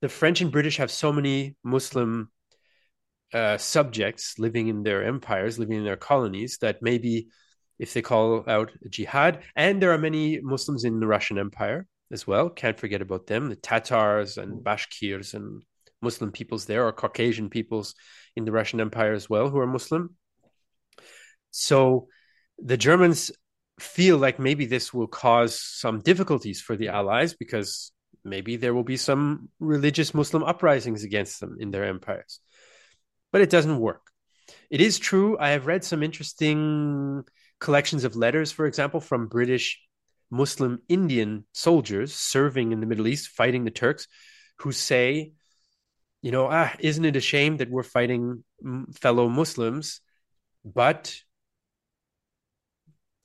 the French and British have so many Muslim uh, subjects living in their empires, living in their colonies, that maybe if they call out jihad, and there are many Muslims in the Russian Empire as well. Can't forget about them, the Tatars and Bashkirs and Muslim peoples there, or Caucasian peoples in the Russian Empire as well who are Muslim. So the Germans feel like maybe this will cause some difficulties for the Allies because maybe there will be some religious Muslim uprisings against them in their empires. But it doesn't work. It is true. I have read some interesting collections of letters, for example, from British Muslim Indian soldiers serving in the Middle East, fighting the Turks, who say, you know, ah, isn't it a shame that we're fighting fellow Muslims, but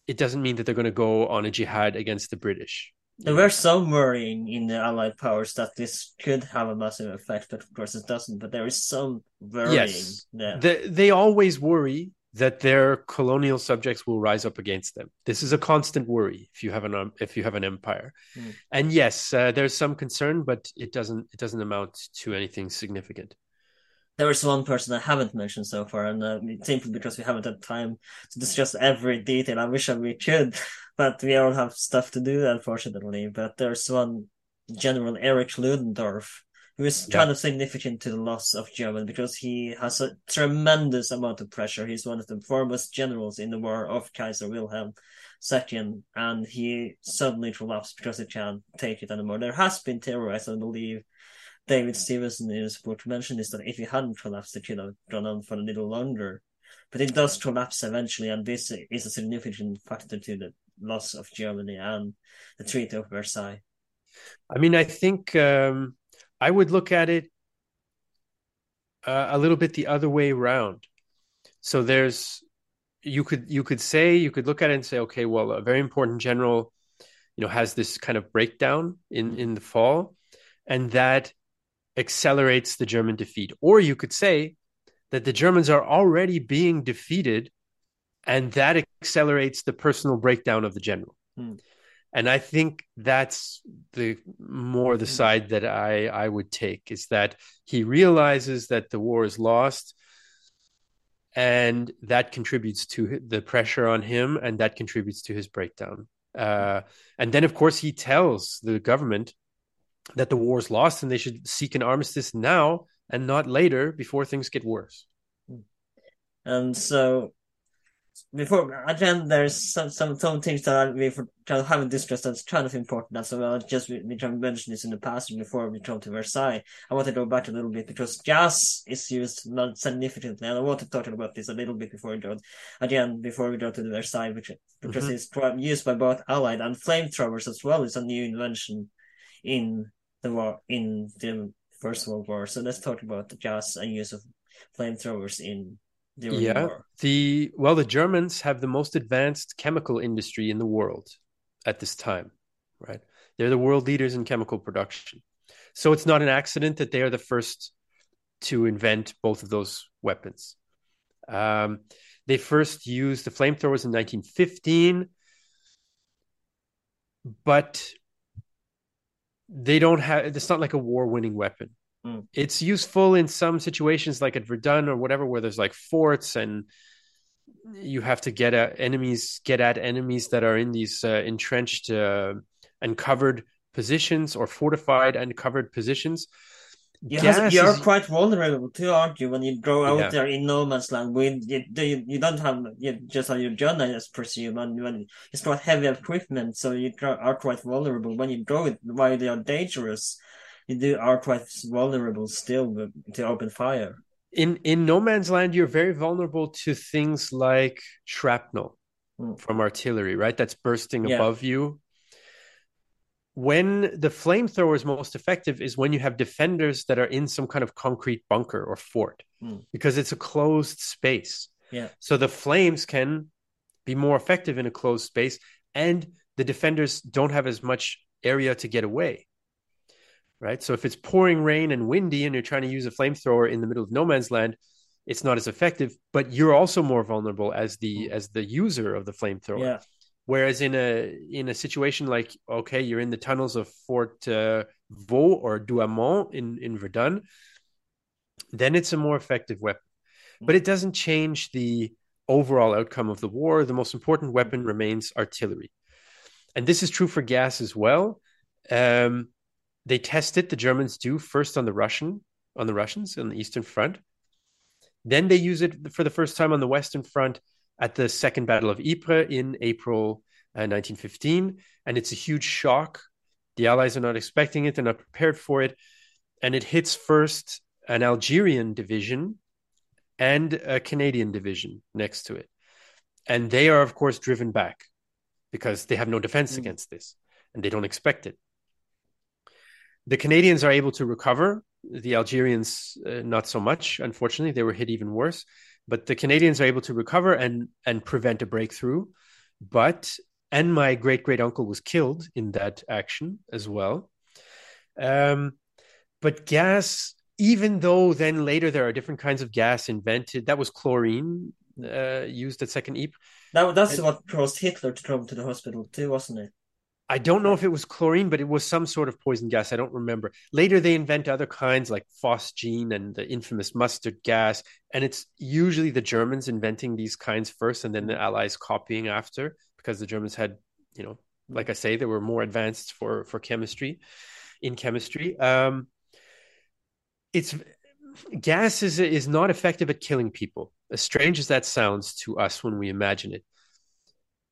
it doesn't mean that they're going to go on a jihad against the British. There were some worrying in the Allied powers that this could have a massive effect, but of course it doesn't. But there is some worrying. Yes, the, they always worry that their colonial subjects will rise up against them. This is a constant worry if you have an um, if you have an empire. Mm. And yes, uh, there's some concern, but it doesn't it doesn't amount to anything significant. There is one person I haven't mentioned so far, and uh, simply because we haven't had time to discuss every detail. I wish we could, but we all have stuff to do, unfortunately. But there's one General Erich Ludendorff who is yeah. kind of significant to the loss of Germany because he has a tremendous amount of pressure. He's one of the foremost generals in the war of Kaiser Wilhelm II, and he suddenly collapsed because he can't take it anymore. There has been terrorists, I believe. David Stevenson in his book mentioned is that if he hadn't collapsed, it could have gone on for a little longer. But it does collapse eventually, and this is a significant factor to the loss of Germany and the Treaty of Versailles. I mean, I think um, I would look at it uh, a little bit the other way around. So there's you could you could say you could look at it and say, okay, well, a very important general, you know, has this kind of breakdown in in the fall, and that accelerates the German defeat. Or you could say that the Germans are already being defeated, and that accelerates the personal breakdown of the general. Hmm and I think that's the more the mm. side that I I would take is that he realizes that the war is lost, and that contributes to the pressure on him, and that contributes to his breakdown. Uh, and then, of course, he tells the government that the war is lost and they should seek an armistice now and not later before things get worse. And so before again, there's some some some things that we haven't discussed that's kind of important as well. Just we, we mentioned this in the past before we come to Versailles. I want to go back a little bit because gas is used not significantly, and I want to talk about this a little bit before we go again before we go to the Versailles, which because mm-hmm. it's used by both Allied and flamethrowers as well. It's a new invention in the war in the First World War. So let's talk about the gas and use of flamethrowers in the yeah the well the germans have the most advanced chemical industry in the world at this time right? They're the world leaders in chemical production. So it's not an accident that they are the first to invent both of those weapons. Um, they first used the flamethrowers in 1915 but they don't have it's not like a war winning weapon Mm. It's useful in some situations, like at Verdun or whatever, where there's like forts and you have to get at enemies, get at enemies that are in these uh, entrenched uh, and covered positions or fortified and covered positions. You have, you're is... quite vulnerable too, aren't you? When you go out yeah. there in no man's land, when you, you, you don't have you just have your gun, I just presume, and when it's not heavy equipment, so you are quite vulnerable. When you go while they are dangerous, you do, are quite vulnerable still to open fire. In in no man's land, you're very vulnerable to things like shrapnel mm. from artillery, right? That's bursting yeah. above you. When the flamethrower is most effective is when you have defenders that are in some kind of concrete bunker or fort, mm. because it's a closed space. Yeah. So the flames can be more effective in a closed space, and the defenders don't have as much area to get away right? So if it's pouring rain and windy and you're trying to use a flamethrower in the middle of no man's land, it's not as effective, but you're also more vulnerable as the as the user of the flamethrower. Yeah. Whereas in a in a situation like okay, you're in the tunnels of Fort uh, Vaux or Douaumont in in Verdun, then it's a more effective weapon. But it doesn't change the overall outcome of the war. The most important weapon remains artillery, and this is true for gas as well. Um, they test it. The Germans do first on the Russian on the Russians on the Eastern Front. Then they use it for the first time on the Western Front at the Second Battle of Ypres in April uh, 1915. And it's a huge shock. The Allies are not expecting it, they're not prepared for it. And it hits first an Algerian division and a Canadian division next to it. And they are, of course, driven back because they have no defense mm. against this and they don't expect it. The Canadians are able to recover. The Algerians, uh, not so much. Unfortunately, they were hit even worse but the Canadians are able to recover and and prevent a breakthrough. But and my great great uncle was killed in that action as well. Um, but gas, even though then later there are different kinds of gas invented, that was chlorine uh, used at Second Ypres. That, that's and, what caused Hitler to come to the hospital too, wasn't it? I don't know if it was chlorine, but it was some sort of poison gas. I don't remember. Later, they invent other kinds like phosgene and the infamous mustard gas. And it's usually the Germans inventing these kinds first and then the Allies copying after because the Germans had, you know, like I say, they were more advanced for, for chemistry, in chemistry. Um, it's gas is, is not effective at killing people, as strange as that sounds to us when we imagine it.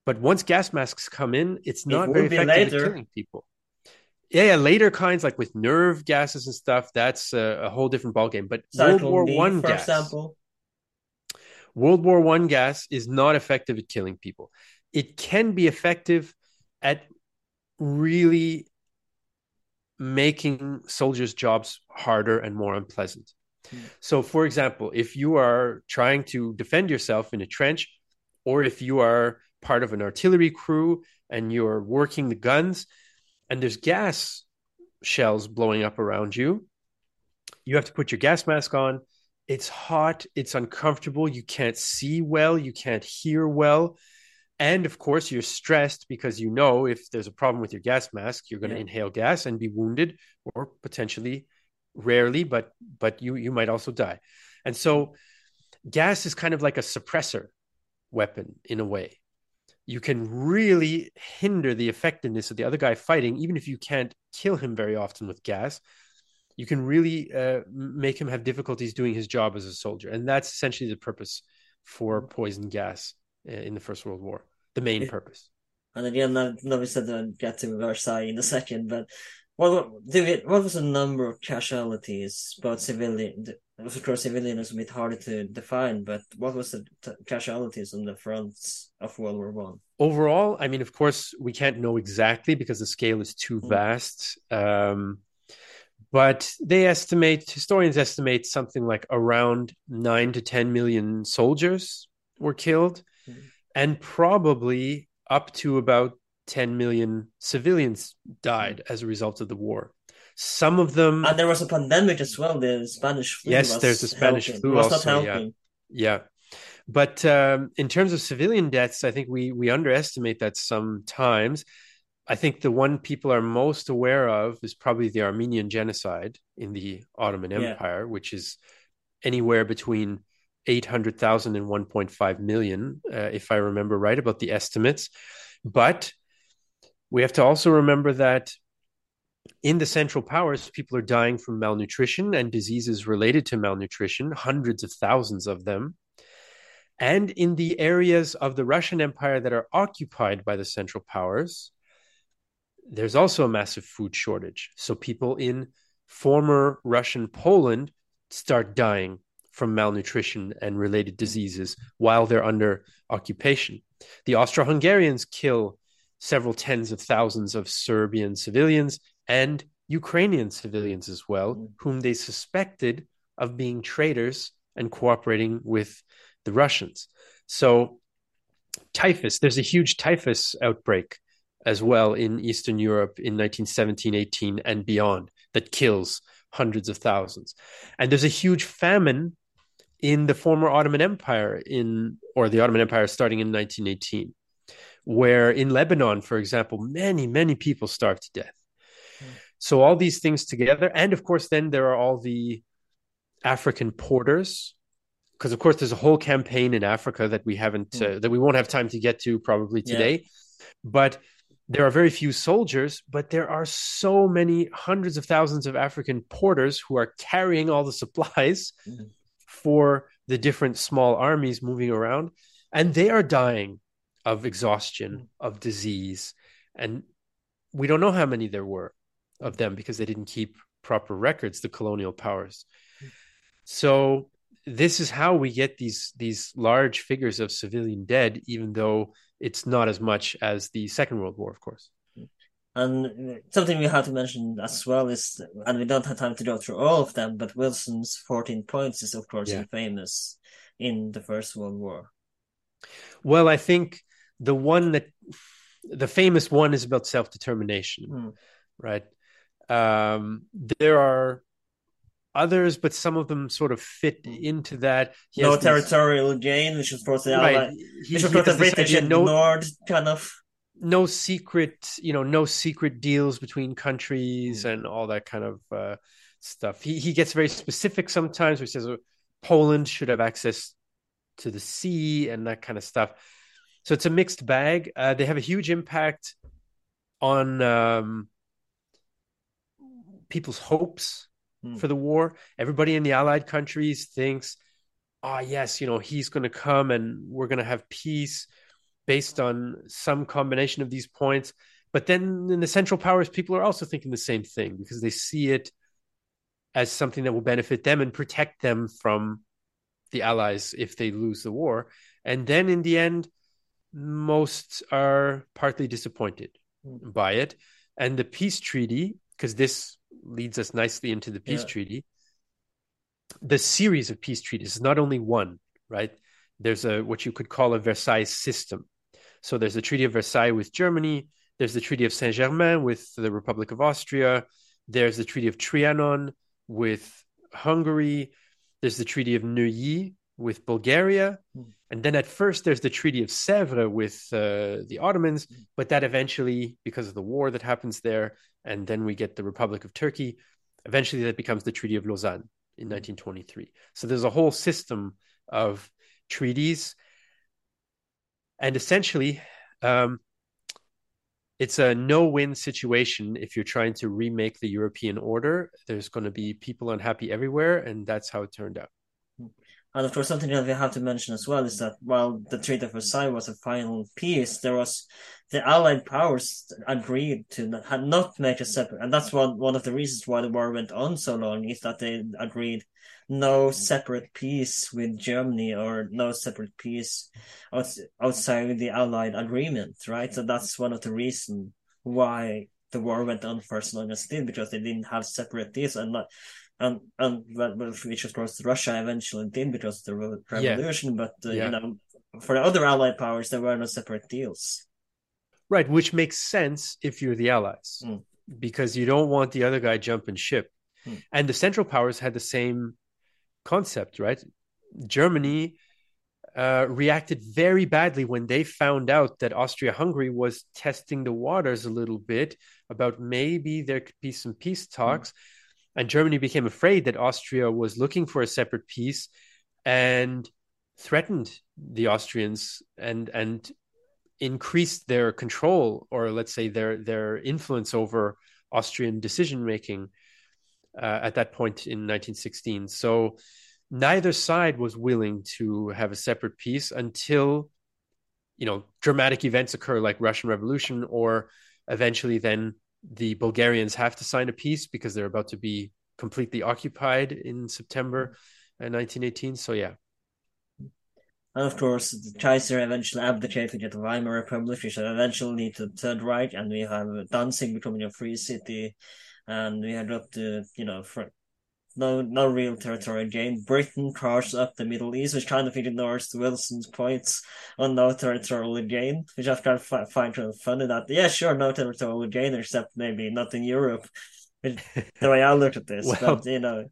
But once gas masks come in, it's not it very effective at killing people. Yeah, yeah, later kinds like with nerve gases and stuff, that's a, a whole different ballgame. But Zyklon World War B, One gas, example. World War One gas is not effective at killing people. It can be effective at really making soldiers' jobs harder and more unpleasant. Hmm. So, for example, if you are trying to defend yourself in a trench, or if you are part of an artillery crew and you're working the guns and there's gas shells blowing up around you, you have to put your gas mask on. It's hot, it's uncomfortable, you can't see well, you can't hear well. And of course, you're stressed because you know if there's a problem with your gas mask, you're going to yeah. inhale gas and be wounded or potentially rarely, but but you you might also die. And so gas is kind of like a suppressor weapon in a way you can really hinder the effectiveness of the other guy fighting, even if you can't kill him very often with gas. You can really uh, make him have difficulties doing his job as a soldier, and that's essentially the purpose for poison gas uh, in the First World War. The main purpose. And again, I know we said to get to Versailles in a second, but what what was the number of casualties, both civilian, of course, civilian is a bit harder to define, but what was the t- casualties on the fronts of World War One? Overall, I mean, of course, we can't know exactly because the scale is too mm. vast. Um, but they estimate, historians estimate something like around nine to 10 million soldiers were killed, mm. and probably up to about 10 million civilians died mm. as a result of the war. Some of them, and there was a pandemic as well. The Spanish flu. Yes, there's the Spanish helping. flu also. Yeah, yeah. But um, in terms of civilian deaths, I think we we underestimate that sometimes. I think the one people are most aware of is probably the Armenian genocide in the Ottoman Empire, yeah. which is anywhere between 800,000 and 1.5 million, uh, if I remember right about the estimates. But we have to also remember that in the Central Powers, people are dying from malnutrition and diseases related to malnutrition, hundreds of thousands of them. And in the areas of the Russian Empire that are occupied by the Central Powers, there's also a massive food shortage. So people in former Russian Poland start dying from malnutrition and related diseases while they're under occupation. The Austro Hungarians kill several tens of thousands of Serbian civilians and Ukrainian civilians as well, mm. whom they suspected of being traitors and cooperating with the Russians. So, typhus, there's a huge typhus outbreak as well in Eastern Europe in 1917 18 and beyond that kills hundreds of thousands. And there's a huge famine in the former Ottoman Empire in or the Ottoman Empire starting in 1918 where in Lebanon, for example, many, many people starved to death. So all these things together, and of course, then there are all the African porters, because of course there's a whole campaign in Africa that we haven't mm. uh, that we won't have time to get to probably today, yeah. but there are very few soldiers, but there are so many hundreds of thousands of African porters who are carrying all the supplies mm. for the different small armies moving around, and they are dying of exhaustion, mm. of disease. And we don't know how many there were of them because they didn't keep proper records, the colonial powers. Mm. So this is how we get these these large figures of civilian dead, even though it's not as much as the Second World War, of course. And something we have to mention as well is, and we don't have time to go through all of them, but Wilson's 14 points is, of course, yeah. famous in the First World War. Well, I think the one that the famous one is about self determination, mm. right? Um, there are others, but some of them sort of fit hmm. into that. He no territorial gain, which is supposed to right. He, which the British ignored, no, kind of. No secret, you know, no secret deals between countries mm. and all that kind of uh, stuff. He he gets very specific sometimes, which says oh, Poland should have access to the sea and that kind of stuff. So it's a mixed bag. Uh, they have a huge impact on um, people's hopes mm. for the war. Everybody in the Allied countries thinks, "Ah, oh, yes, you know, he's going to come and we're going to have peace." based on some combination of these points. But then in the Central Powers, people are also thinking the same thing because they see it as something that will benefit them and protect them from the Allies if they lose the war. And then in the end, most are partly disappointed mm. by it. And the peace treaty, because this leads us nicely into the peace yeah. treaty, the series of peace treaties is not only one, right? There's a what you could call a Versailles system. So there's the Treaty of Versailles with Germany, there's the Treaty of Saint Germain with the Republic of Austria, there's the Treaty of Trianon with Hungary, there's the Treaty of Neuilly with Bulgaria. Mm. And then at first there's the Treaty of Sèvres with uh, the Ottomans, hmm. but that eventually, because of the war that happens there, and then we get the Republic of Turkey, eventually that becomes the Treaty of Lausanne in 1923. So there's a whole system of treaties. And essentially, um, it's a no-win situation if you're trying to remake the European order. There's going to be people unhappy everywhere, and that's how it turned out. And of course, something that we have to mention as well is that while the Treaty of Versailles was a final peace, there was the Allied powers agreed to not, not make a separate, and that's one one of the reasons why the war went on so long is that they agreed no separate peace with Germany or no separate peace outside the Allied agreement, right? So that's one of the reasons why the war went on for as long as it did because they didn't have separate peace and not and and which of course Russia eventually did because of the revolution. Yeah. But uh, yeah. you know, for the other Allied powers, there were no separate deals. Right, which makes sense if you're the Allies, mm. because you don't want the other guy jumping ship. Mm. And the Central Powers had the same concept, right? Germany uh, reacted very badly when they found out that Austria Hungary was testing the waters a little bit about maybe there could be some peace hmm. talks. Mm and Germany became afraid that Austria was looking for a separate peace and threatened the Austrians and and increased their control or let's say their their influence over Austrian decision making uh, at that point in 1916. So neither side was willing to have a separate peace until you know dramatic events occur like Russian Revolution or eventually then the Bulgarians have to sign a peace because they're about to be completely occupied in September uh, 1918. So yeah. And of course, the Kaiser eventually abdicated at the Weimar Republic, which eventually lead to the Third Reich, and we have Danzig becoming a free city, and we had up to, you know, no no real territorial gain. Britain carves up the Middle East, which kind of ignores Wilson's points on no territorial gain, which I've kind of find kind of funny that, yeah, sure, no territorial gain, except maybe not in Europe. the way I look at this, well, but, you know.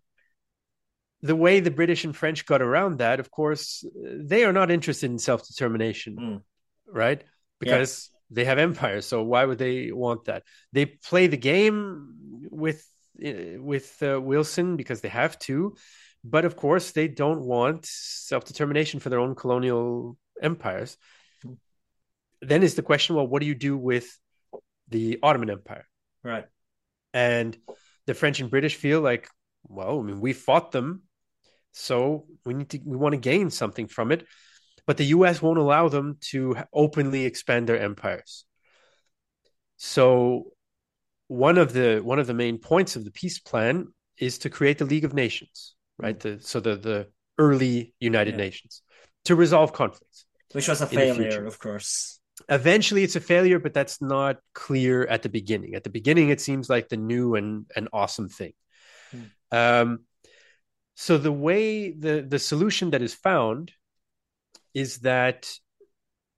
The way the British and French got around that, of course, they are not interested in self determination, mm. right? because yeah. they have empires. So why would they want that? They play the game with with uh, Wilson because they have to, but of course they don't want self determination for their own colonial empires. Then is the question: Well, what do you do with the Ottoman Empire? Right. And the French and British feel like, well, I mean, we fought them, so we need to we want to gain something from it but the US won't allow them to openly expand their empires. So one of the one of the main points of the peace plan is to create the League of Nations, right? The, so the the early United yeah. Nations to resolve conflicts, which was a failure, of course. Eventually, it's a failure, but that's not clear at the beginning. At the beginning, it seems like the new and an awesome thing. Hmm. Um, so the way the the solution that is found is that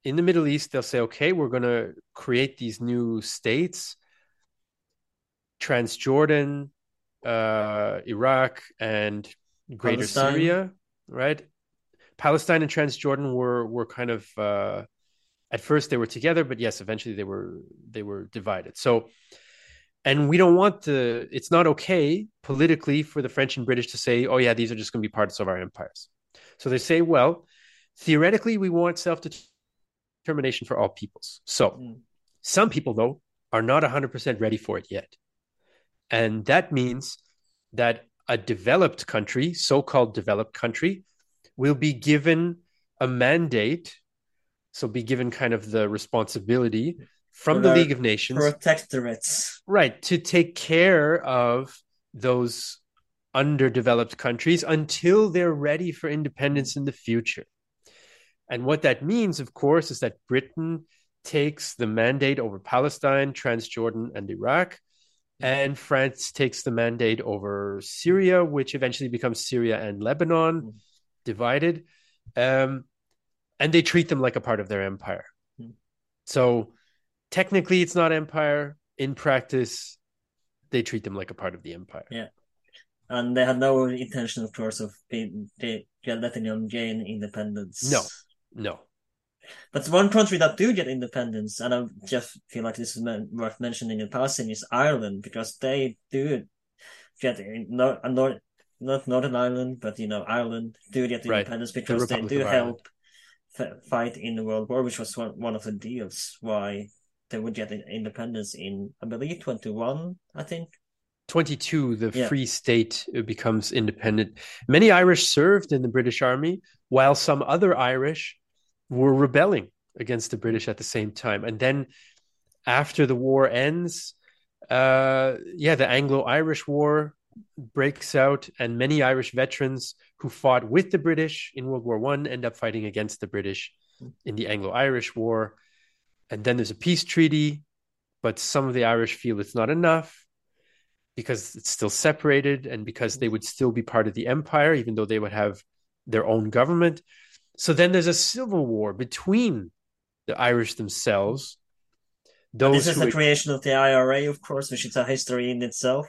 in the Middle East, they'll say, okay, we're going to create these new states, Transjordan, uh, Iraq, and Greater Palestine. Syria, right? Palestine and Transjordan were were kind of uh, at first they were together, but yes, eventually they were they were divided. So, and we don't want to. It's not okay politically for the French and British to say, "Oh yeah, these are just going to be parts of our empires." So they say, "Well, Theoretically, we want self determination for all peoples. So, mm. some people, though, are not 100% ready for it yet. And that means that a developed country, so called developed country, will be given a mandate. So, be given kind of the responsibility from the League of Nations. Protectorates. Right. To take care of those underdeveloped countries until they're ready for independence in the future. And what that means, of course, is that Britain takes the mandate over Palestine, Transjordan, and Iraq. And France takes the mandate over Syria, which eventually becomes Syria and Lebanon, mm. divided. Um, and they treat them like a part of their empire. Mm. So technically, it's not empire. In practice, they treat them like a part of the empire. Yeah. And they had no intention, of course, of being, letting them gain independence. No, no. But one country that do get independence, and I just feel like this is worth mentioning in passing, is Ireland because they do get not uh, not not Northern Ireland, but you know Ireland do get independence right. because the they do help f- fight in the World War, which was one, one of the deals why they would get independence in I believe twenty one, I think. 22 the yeah. free state uh, becomes independent many irish served in the british army while some other irish were rebelling against the British at the same time. And then after the war ends, uh, yeah, the Anglo Irish War breaks out, and many Irish veterans who fought with the British in World War One end up fighting against the British in the Anglo Irish War. And then there's a peace treaty, but some of the Irish feel it's not enough because it's still separated and because they would still be part of the empire, even though they would have their own government. So then there's a civil war between the Irish themselves. Those this is the creation of the IRA, of course, which is a history in itself.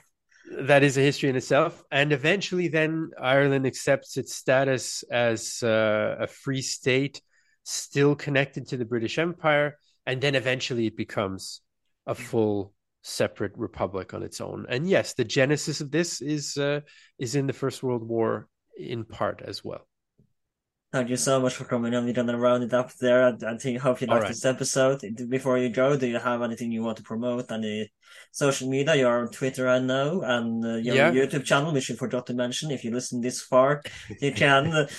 That is a history in itself. And eventually, then Ireland accepts its status as uh, a free state, still connected to the British Empire. And then eventually it becomes a full separate republic on its own. And yes, the genesis of this is uh, is in the First World War in part as well. Thank you so much for coming on. We're gonna round it up there. I, I think hope you liked right. this episode. Before you go, do you have anything you want to promote? Any social media? You're on Twitter, I know, and uh, your yeah. YouTube channel, which you forgot to mention. If you listen this far, you can.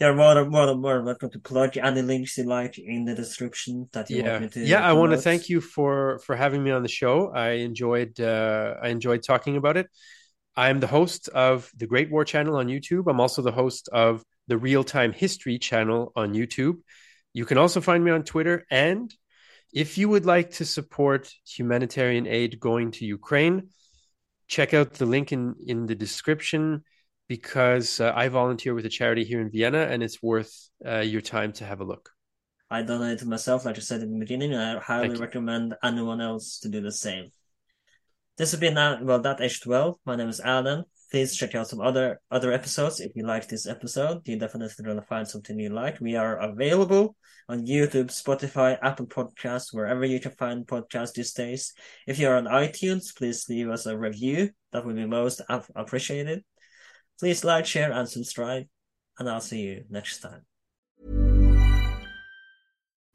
You're more than more than more welcome to plug any links you like in the description that you yeah. want me to. Yeah, promote. I want to thank you for for having me on the show. I enjoyed uh, I enjoyed talking about it. I'm the host of the Great War Channel on YouTube. I'm also the host of the Real Time History channel on YouTube. You can also find me on Twitter. And if you would like to support humanitarian aid going to Ukraine, check out the link in, in the description because uh, I volunteer with a charity here in Vienna and it's worth uh, your time to have a look. I donated myself, like I said in the beginning. and I highly recommend anyone else to do the same. This has been, uh, well, that H12. My name is Alan. Please check out some other other episodes. If you like this episode, you're definitely gonna find something you like. We are available on YouTube, Spotify, Apple Podcasts, wherever you can find podcasts these days. If you're on iTunes, please leave us a review. That would be most appreciated. Please like, share, and subscribe, and I'll see you next time.